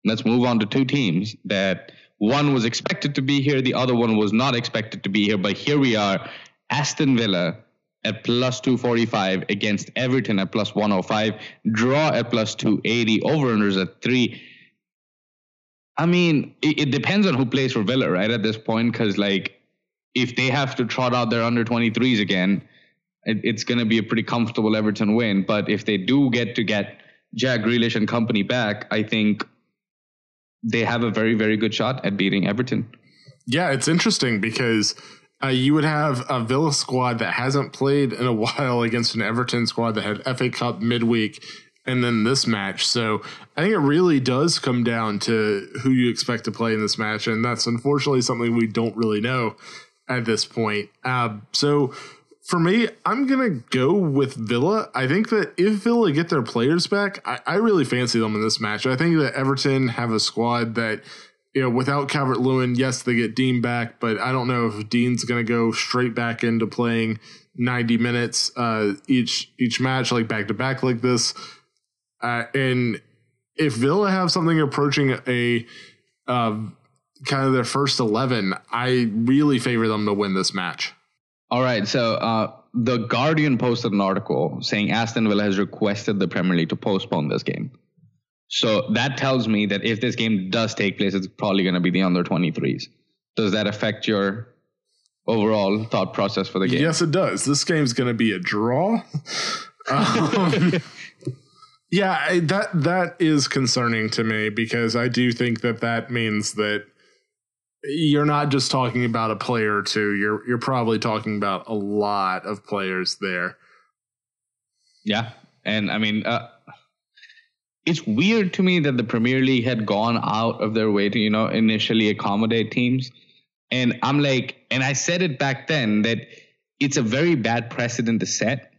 let's move on to two teams that one was expected to be here, the other one was not expected to be here. But here we are Aston Villa at plus 245 against Everton at plus 105, draw at plus 280, over unders at three. I mean, it, it depends on who plays for Villa, right? At this point, because like if they have to trot out their under 23s again, it, it's going to be a pretty comfortable Everton win. But if they do get to get Jack Grealish and company back, I think they have a very, very good shot at beating Everton. Yeah, it's interesting because uh, you would have a Villa squad that hasn't played in a while against an Everton squad that had FA Cup midweek and then this match. So I think it really does come down to who you expect to play in this match. And that's unfortunately something we don't really know at this point. Uh, so for me, I'm gonna go with Villa. I think that if Villa get their players back, I, I really fancy them in this match. I think that Everton have a squad that you know, without Calvert Lewin, yes, they get Dean back, but I don't know if Dean's going to go straight back into playing 90 minutes uh, each each match, like back to back like this. Uh, and if Villa have something approaching a uh, kind of their first 11, I really favor them to win this match. All right. So uh, the Guardian posted an article saying Aston Villa has requested the Premier League to postpone this game. So that tells me that if this game does take place, it's probably going to be the under 23s. Does that affect your overall thought process for the game? Yes, it does. This game's going to be a draw. um, yeah, that that is concerning to me because I do think that that means that you're not just talking about a player or two. You're you're probably talking about a lot of players there. Yeah, and I mean, uh, it's weird to me that the Premier League had gone out of their way to you know initially accommodate teams, and I'm like, and I said it back then that it's a very bad precedent to set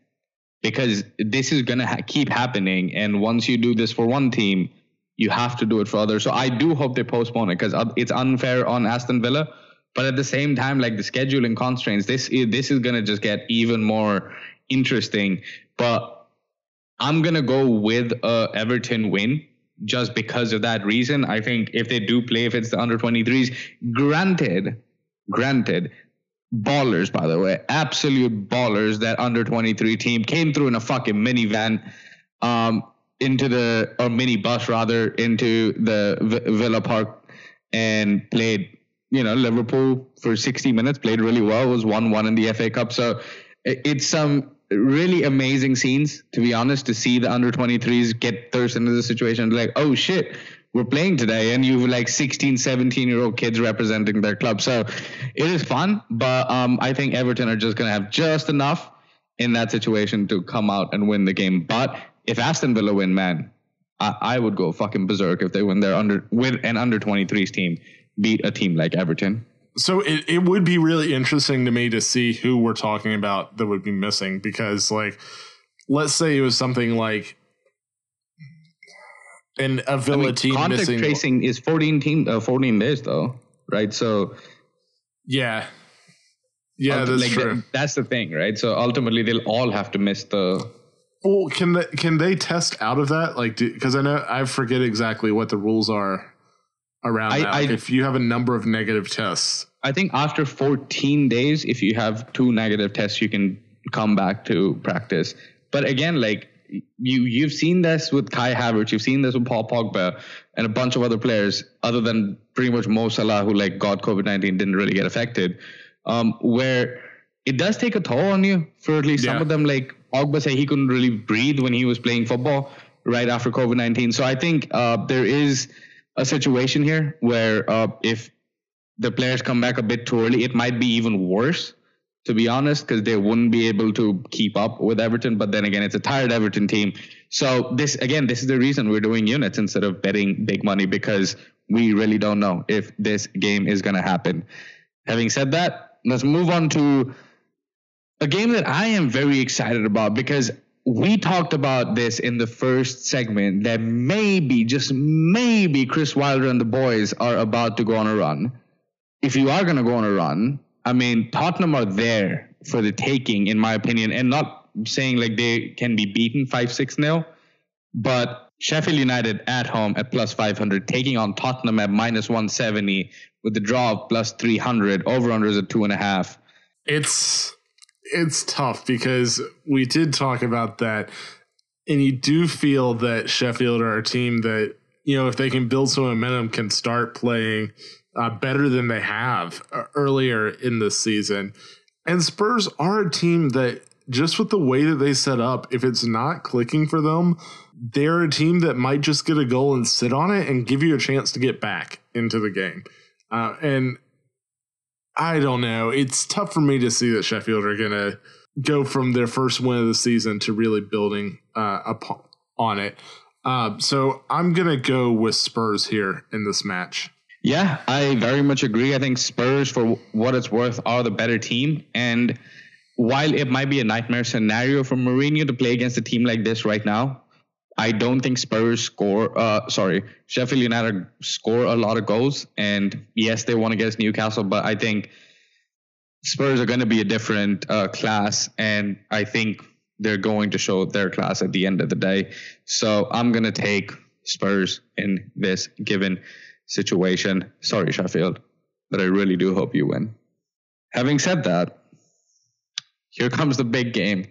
because this is gonna ha- keep happening, and once you do this for one team you have to do it for others. So I do hope they postpone it because it's unfair on Aston Villa. But at the same time, like the scheduling constraints, this is, this is gonna just get even more interesting. But I'm gonna go with a Everton win just because of that reason. I think if they do play, if it's the under 23s, granted, granted, ballers by the way, absolute ballers. That under 23 team came through in a fucking minivan. Um, into the or mini bus rather into the v- Villa Park and played you know Liverpool for 60 minutes played really well was 1-1 in the FA Cup. So it's some really amazing scenes to be honest to see the under 23s get thirst into the situation like oh shit we're playing today. And you've like 16 17 year old kids representing their club. So it is fun but um, i think everton are just going to have just enough in that situation to come out and win the game. But if Aston Villa win, man, I, I would go fucking berserk if they win their under with an under 23s team beat a team like Everton. So it, it would be really interesting to me to see who we're talking about that would be missing because like let's say it was something like an a Villa I mean, team contact missing. tracing is 14 team uh, 14 days though, right? So yeah. Yeah, that's like, true. That's the thing, right? So ultimately, they'll all have to miss the well, can they can they test out of that? Like, because I know I forget exactly what the rules are around I, that. Like I, if you have a number of negative tests, I think after 14 days, if you have two negative tests, you can come back to practice. But again, like you you've seen this with Kai Havertz, you've seen this with Paul Pogba, and a bunch of other players, other than pretty much Mo Salah, who like got COVID 19, didn't really get affected. Um, where it does take a toll on you for at least yeah. some of them. Like Pogba said he couldn't really breathe when he was playing football right after COVID 19. So I think uh, there is a situation here where uh, if the players come back a bit too early, it might be even worse, to be honest, because they wouldn't be able to keep up with Everton. But then again, it's a tired Everton team. So this again, this is the reason we're doing units instead of betting big money because we really don't know if this game is going to happen. Having said that, let's move on to a game that I am very excited about because we talked about this in the first segment that maybe, just maybe, Chris Wilder and the boys are about to go on a run. If you are going to go on a run, I mean, Tottenham are there for the taking, in my opinion, and not saying like they can be beaten 5 6 0, but Sheffield United at home at plus 500, taking on Tottenham at minus 170 with the draw of plus 300, over unders at two and a half. It's it's tough because we did talk about that, and you do feel that Sheffield are a team that you know if they can build some momentum, can start playing uh, better than they have uh, earlier in the season. And Spurs are a team that just with the way that they set up, if it's not clicking for them, they're a team that might just get a goal and sit on it and give you a chance to get back into the game. Uh, and I don't know. It's tough for me to see that Sheffield are going to go from their first win of the season to really building uh, upon on it. Uh, so I'm going to go with Spurs here in this match. Yeah, I very much agree. I think Spurs, for what it's worth, are the better team. And while it might be a nightmare scenario for Mourinho to play against a team like this right now, I don't think Spurs score. Uh, sorry, Sheffield United score a lot of goals, and yes, they won against Newcastle, but I think Spurs are going to be a different uh, class, and I think they're going to show their class at the end of the day. So I'm going to take Spurs in this given situation. Sorry, Sheffield, but I really do hope you win. Having said that, here comes the big game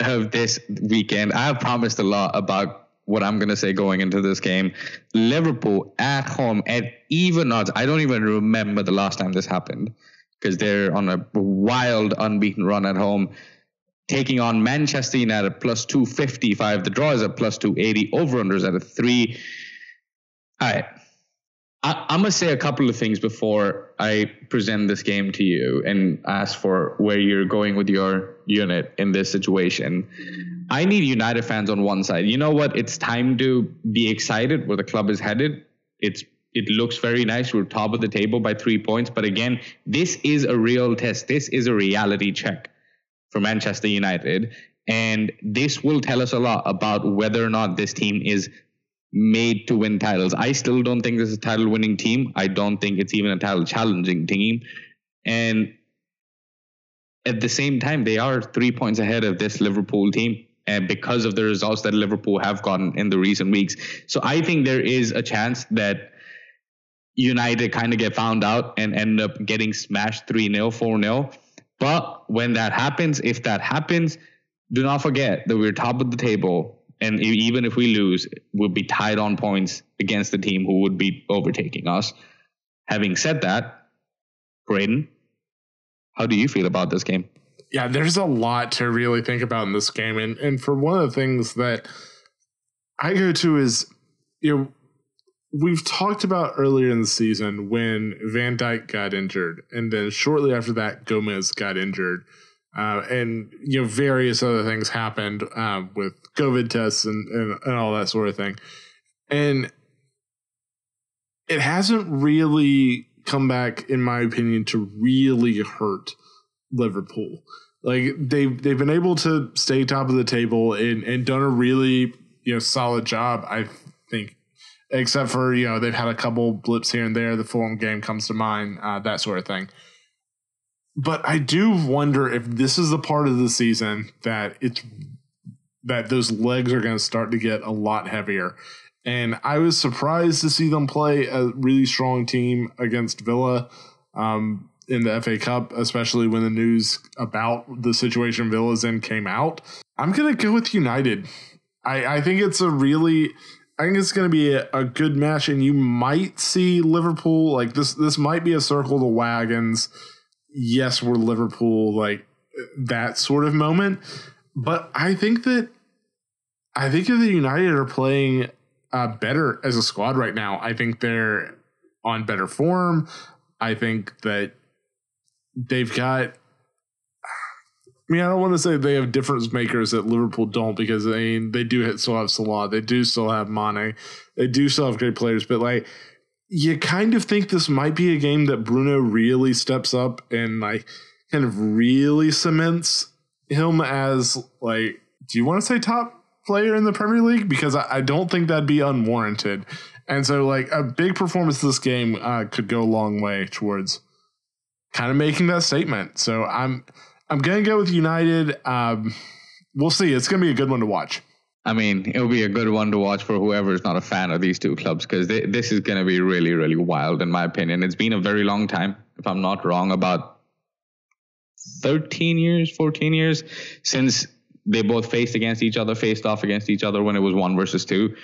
of this weekend. I have promised a lot about what I'm going to say going into this game. Liverpool at home at even odds. I don't even remember the last time this happened because they're on a wild unbeaten run at home. Taking on Manchester United at plus 255. The draw is at plus 280. Over unders at a three. All right. I, am gonna say a couple of things before I present this game to you and ask for where you're going with your unit in this situation. I need United fans on one side. You know what? It's time to be excited where the club is headed. It's it looks very nice. We're top of the table by three points. But again, this is a real test. This is a reality check for Manchester United. And this will tell us a lot about whether or not this team is made to win titles. I still don't think this is a title winning team. I don't think it's even a title challenging team. And at the same time, they are three points ahead of this Liverpool team. And because of the results that Liverpool have gotten in the recent weeks. So I think there is a chance that United kind of get found out and end up getting smashed 3 0, 4 0. But when that happens, if that happens, do not forget that we're top of the table and even if we lose, we'll be tied on points against the team who would be overtaking us. Having said that, Braden, how do you feel about this game? Yeah, there's a lot to really think about in this game, and and for one of the things that I go to is you know we've talked about earlier in the season when Van Dijk got injured, and then shortly after that, Gomez got injured. Uh, and you know various other things happened uh, with COVID tests and, and, and all that sort of thing, and it hasn't really come back, in my opinion, to really hurt Liverpool. Like they've they've been able to stay top of the table and and done a really you know solid job. I think, except for you know they've had a couple blips here and there. The Fulham game comes to mind, uh, that sort of thing but I do wonder if this is the part of the season that it's that those legs are going to start to get a lot heavier. And I was surprised to see them play a really strong team against Villa um, in the FA Cup, especially when the news about the situation Villa's in came out. I'm to go with United. I, I think it's a really I think it's going to be a, a, good match, and you might see Liverpool like this. This might be a circle the wagons yes, we're Liverpool, like that sort of moment. But I think that I think if the United are playing uh, better as a squad right now, I think they're on better form. I think that they've got. I mean, I don't want to say they have difference makers that Liverpool don't because I mean they do still have Salah, they do still have Mane, they do still have great players, but like you kind of think this might be a game that Bruno really steps up and like kind of really cements him as like do you want to say top player in the Premier League? Because I, I don't think that'd be unwarranted. And so like a big performance this game uh, could go a long way towards kind of making that statement. So I'm I'm gonna go with United. Um, we'll see. It's gonna be a good one to watch. I mean, it'll be a good one to watch for whoever is not a fan of these two clubs because this is going to be really, really wild, in my opinion. It's been a very long time, if I'm not wrong, about 13 years, 14 years since they both faced against each other, faced off against each other when it was one versus two.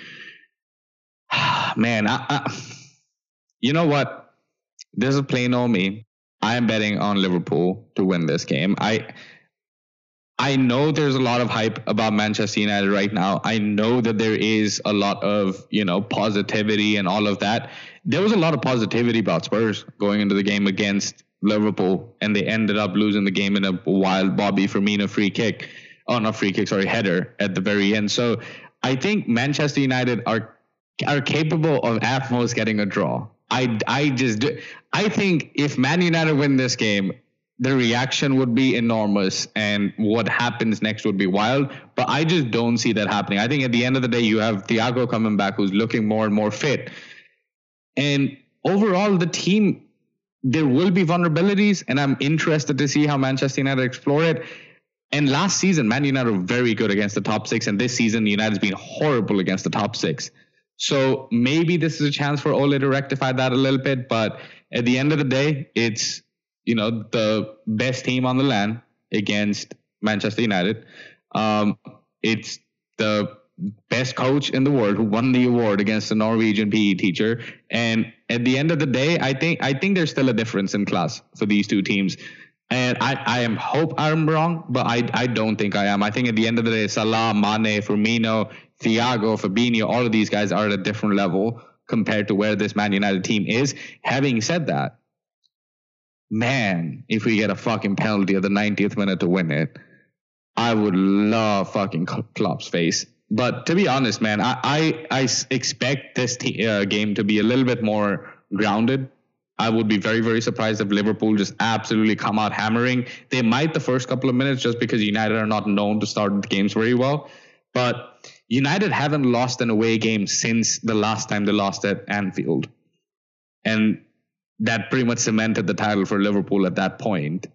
Man, I, I, you know what? This is plain on me. I am betting on Liverpool to win this game. I I know there's a lot of hype about Manchester United right now. I know that there is a lot of, you know, positivity and all of that. There was a lot of positivity about Spurs going into the game against Liverpool, and they ended up losing the game in a wild Bobby Firmino free kick. Oh, not free kick, sorry, header at the very end. So I think Manchester United are are capable of at most getting a draw. I I just do, I think if Man United win this game, the reaction would be enormous and what happens next would be wild. But I just don't see that happening. I think at the end of the day, you have Thiago coming back who's looking more and more fit. And overall, the team, there will be vulnerabilities, and I'm interested to see how Manchester United explore it. And last season, Man United were very good against the top six, and this season, United's been horrible against the top six. So maybe this is a chance for Ole to rectify that a little bit. But at the end of the day, it's you know the best team on the land against Manchester United. Um, it's the best coach in the world who won the award against a Norwegian PE teacher. And at the end of the day, I think I think there's still a difference in class for these two teams. And I, I am hope I'm wrong, but I, I don't think I am. I think at the end of the day, Salah, Mane, Firmino, Thiago, Fabinho, all of these guys are at a different level compared to where this Man United team is. Having said that, man, if we get a fucking penalty at the 90th minute to win it, I would love fucking Klopp's face. But to be honest, man, I I, I expect this t- uh, game to be a little bit more grounded. I would be very very surprised if Liverpool just absolutely come out hammering. They might the first couple of minutes just because United are not known to start the games very well, but United haven't lost an away game since the last time they lost at Anfield, and that pretty much cemented the title for Liverpool at that point.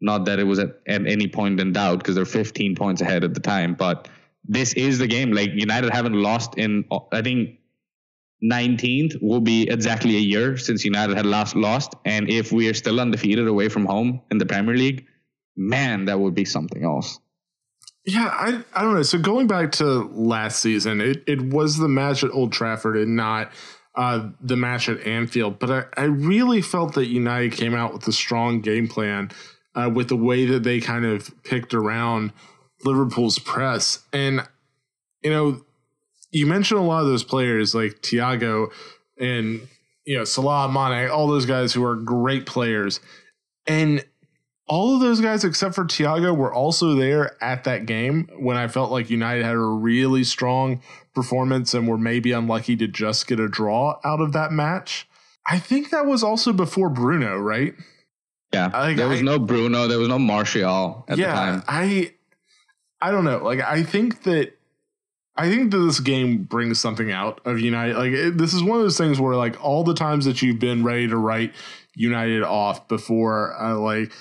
Not that it was at, at any point in doubt because they're 15 points ahead at the time, but this is the game. Like United haven't lost in, I think 19th will be exactly a year since United had last lost. And if we are still undefeated away from home in the Premier League, man, that would be something else. Yeah, I I don't know. So going back to last season, it, it was the match at Old Trafford and not uh, the match at Anfield. But I, I really felt that United came out with a strong game plan uh, with the way that they kind of picked around Liverpool's press. And, you know, you mentioned a lot of those players like Thiago and, you know, Salah, Mane, all those guys who are great players. And all of those guys except for Thiago were also there at that game when I felt like United had a really strong performance and were maybe unlucky to just get a draw out of that match. I think that was also before Bruno, right? Yeah. Like, there was I, no Bruno, there was no Martial at yeah, the time. I I don't know. Like I think that I think that this game brings something out of United. Like it, this is one of those things where like all the times that you've been ready to write United off before, uh, like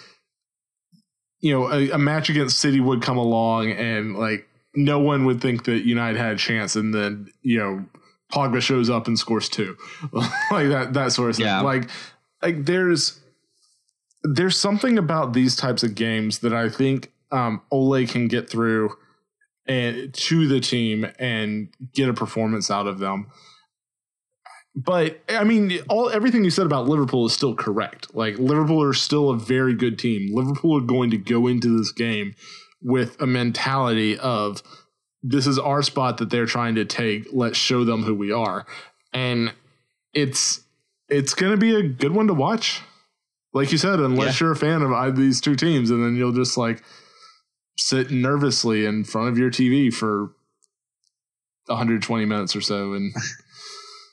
you know, a, a, match against City would come along and like no one would think that United had a chance, and then you know Pogba shows up and scores two, like that that sort of thing. Yeah. Like like there's there's something about these types of games that I think um, Ole can get through and to the team and get a performance out of them but I mean, all everything you said about Liverpool is still correct. Like Liverpool are still a very good team. Liverpool are going to go into this game with a mentality of this is our spot that they're trying to take. Let's show them who we are, and it's it's going to be a good one to watch. Like you said, unless yeah. you're a fan of either these two teams, and then you'll just like sit nervously in front of your TV for 120 minutes or so and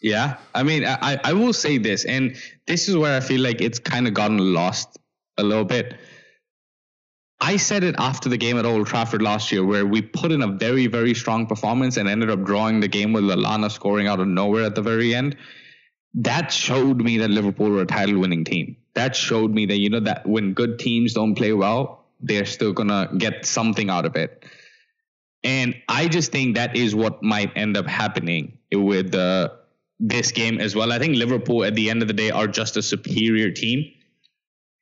Yeah, I mean, I, I will say this, and this is where I feel like it's kind of gotten lost a little bit. I said it after the game at Old Trafford last year, where we put in a very, very strong performance and ended up drawing the game with Lallana scoring out of nowhere at the very end. That showed me that Liverpool were a title winning team. That showed me that, you know, that when good teams don't play well, they're still going to get something out of it. And I just think that is what might end up happening with the this game as well. I think Liverpool at the end of the day are just a superior team.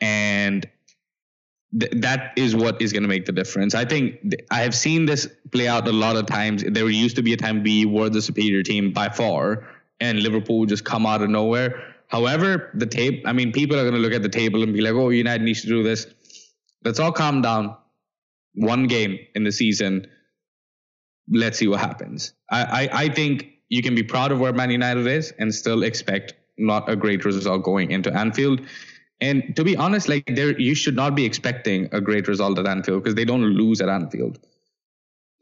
And th- that is what is going to make the difference. I think th- I have seen this play out a lot of times. There used to be a time we were the superior team by far, and Liverpool would just come out of nowhere. However, the tape, I mean, people are going to look at the table and be like, oh, United needs to do this. Let's all calm down. One game in the season. Let's see what happens. I, I, I think you can be proud of where Man United is and still expect not a great result going into Anfield. And to be honest, like there, you should not be expecting a great result at Anfield because they don't lose at Anfield.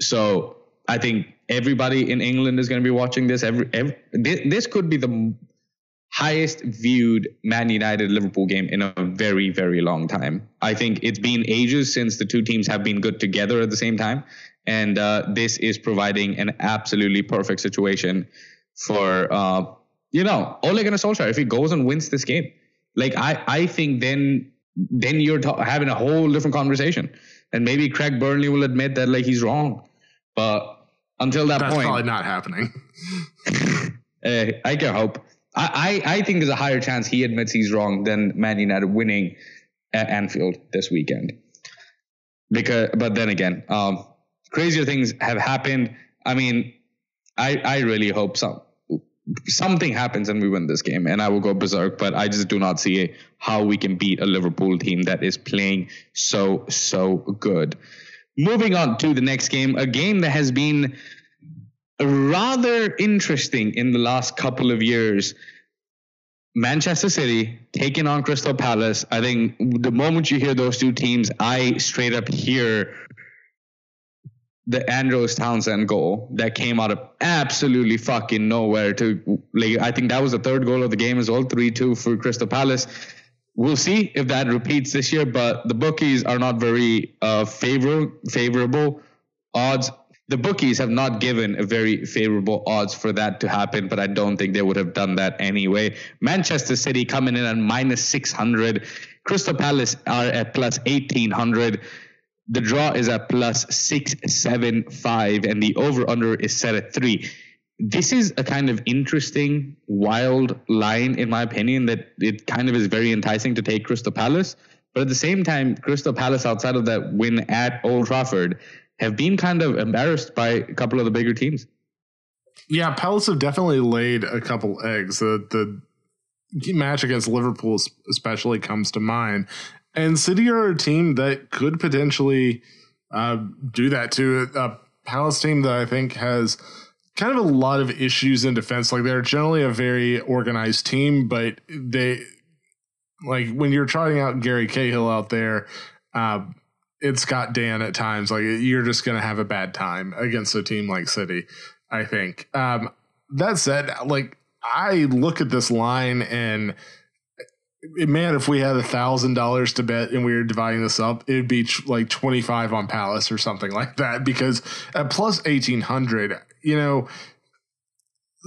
So I think everybody in England is going to be watching this. Every, every this could be the highest viewed Man United Liverpool game in a very, very long time. I think it's been ages since the two teams have been good together at the same time. And uh, this is providing an absolutely perfect situation for, uh, you know, Ole Gunnar Solskjaer if he goes and wins this game. Like, I, I think then then you're having a whole different conversation. And maybe Craig Burley will admit that, like, he's wrong. But until that point That's point, probably not happening. uh, I can hope. I, I, I think there's a higher chance he admits he's wrong than Man United winning at Anfield this weekend. Because, but then again, um, crazier things have happened. I mean, I I really hope some something happens and we win this game, and I will go berserk. But I just do not see how we can beat a Liverpool team that is playing so so good. Moving on to the next game, a game that has been rather interesting in the last couple of years. Manchester City taking on Crystal Palace. I think the moment you hear those two teams, I straight up hear the Andros Townsend goal that came out of absolutely fucking nowhere to like I think that was the third goal of the game as well, 3-2 for Crystal Palace. We'll see if that repeats this year, but the bookies are not very uh, favor favorable odds the bookies have not given a very favorable odds for that to happen, but I don't think they would have done that anyway. Manchester City coming in at minus 600. Crystal Palace are at plus 1800. The draw is at plus 675, and the over under is set at three. This is a kind of interesting, wild line, in my opinion, that it kind of is very enticing to take Crystal Palace. But at the same time, Crystal Palace, outside of that win at Old Trafford, have been kind of embarrassed by a couple of the bigger teams. Yeah, Palace have definitely laid a couple eggs. The the match against Liverpool especially comes to mind, and City are a team that could potentially uh, do that to a Palace team that I think has kind of a lot of issues in defense. Like they're generally a very organized team, but they like when you're trotting out Gary Cahill out there. uh, it's got Dan at times. Like you're just going to have a bad time against a team like City. I think. Um, that said, like I look at this line and man, if we had a thousand dollars to bet and we were dividing this up, it'd be like twenty five on Palace or something like that. Because at plus eighteen hundred, you know,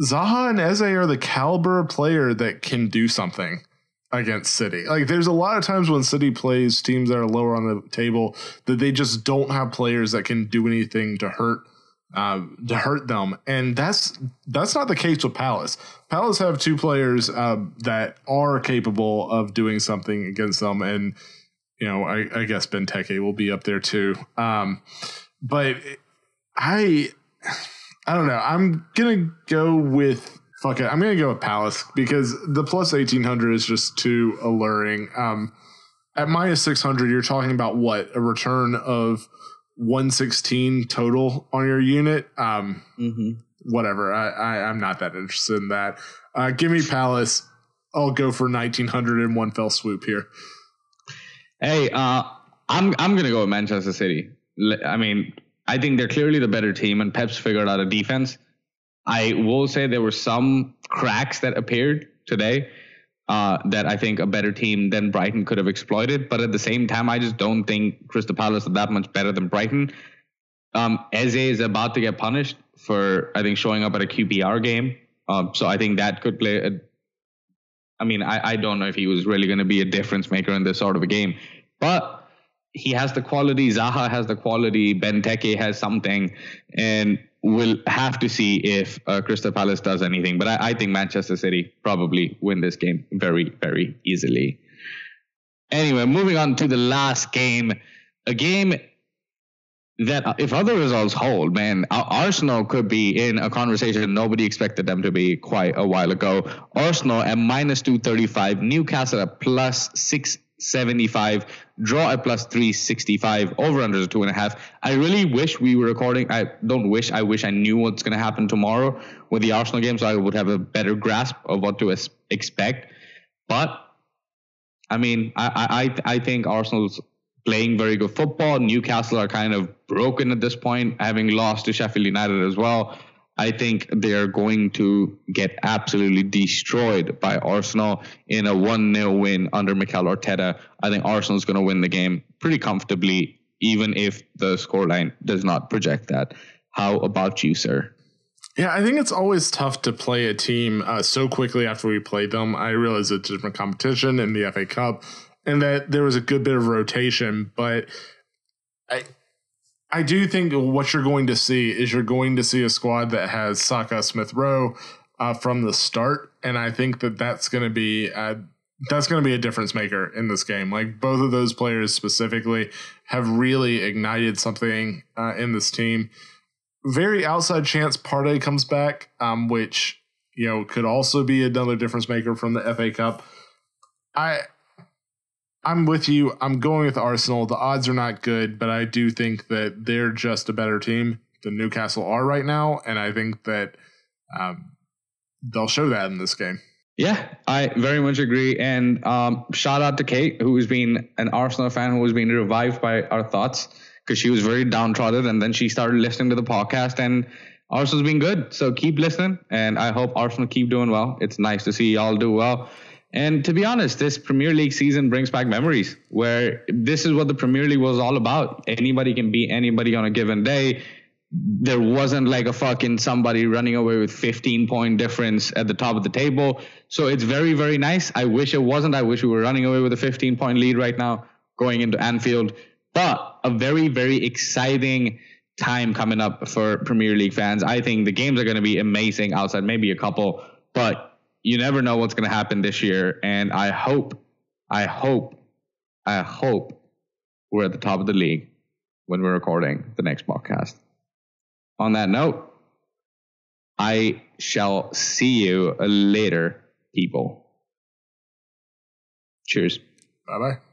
Zaha and Eze are the caliber player that can do something against City. Like there's a lot of times when City plays teams that are lower on the table that they just don't have players that can do anything to hurt uh, to hurt them, and that's that's not the case with Palace. Palace have two players uh, that are capable of doing something against them, and you know I, I guess Benteke will be up there too. Um, but I I don't know. I'm gonna go with fuck it. I'm gonna go with Palace because the plus eighteen hundred is just too alluring. Um, at minus six hundred, you're talking about what a return of one sixteen total on your unit. Um, mm-hmm. whatever. I, I I'm not that interested in that. Uh, give me Palace. I'll go for nineteen hundred in one fell swoop here. Hey, uh, I'm I'm gonna go with Manchester City. I mean, I think they're clearly the better team, and Pep's figured out a defense. I will say there were some cracks that appeared today uh, that I think a better team than Brighton could have exploited. But at the same time, I just don't think Crystal Palace is that much better than Brighton. Um, Eze is about to get punished for, I think, showing up at a QPR game. Um, so I think that could play. A, I mean, I, I don't know if he was really going to be a difference maker in this sort of a game, but he has the quality. Zaha has the quality. Benteke has something, and we'll have to see if uh, Crystal Palace does anything. But I, I, think Manchester City probably win this game very, very easily. Anyway, moving on to the last game, a game that if other results hold, man, Arsenal could be in a conversation nobody expected them to be quite a while ago. Arsenal at minus 235, Newcastle at plus 6 75, draw at plus 365, over under the two and a half. I really wish we were recording. I don't wish, I wish I knew what's going to happen tomorrow with the Arsenal game so I would have a better grasp of what to expect. But I mean, I, I, I think Arsenal's playing very good football. Newcastle are kind of broken at this point, having lost to Sheffield United as well. I think they're going to get absolutely destroyed by Arsenal in a 1 0 win under Mikel Arteta. I think Arsenal's going to win the game pretty comfortably, even if the scoreline does not project that. How about you, sir? Yeah, I think it's always tough to play a team uh, so quickly after we played them. I realize it's a different competition in the FA Cup and that there was a good bit of rotation, but I I do think what you're going to see is you're going to see a squad that has Saka, Smith Rowe uh, from the start, and I think that that's going to be that's going to be a difference maker in this game. Like both of those players specifically have really ignited something uh, in this team. Very outside chance Partey comes back, um, which you know could also be another difference maker from the FA Cup. I I'm with you. I'm going with Arsenal. The odds are not good, but I do think that they're just a better team than Newcastle are right now, and I think that um, they'll show that in this game. Yeah, I very much agree. And um, shout out to Kate, who has been an Arsenal fan who was being revived by our thoughts because she was very downtrodden, and then she started listening to the podcast, and Arsenal's been good. So keep listening, and I hope Arsenal keep doing well. It's nice to see y'all do well. And to be honest, this Premier League season brings back memories where this is what the Premier League was all about. Anybody can beat anybody on a given day. There wasn't like a fucking somebody running away with 15 point difference at the top of the table. So it's very, very nice. I wish it wasn't. I wish we were running away with a 15 point lead right now going into Anfield. But a very, very exciting time coming up for Premier League fans. I think the games are going to be amazing outside maybe a couple, but you never know what's going to happen this year. And I hope, I hope, I hope we're at the top of the league when we're recording the next podcast. On that note, I shall see you later, people. Cheers. Bye bye.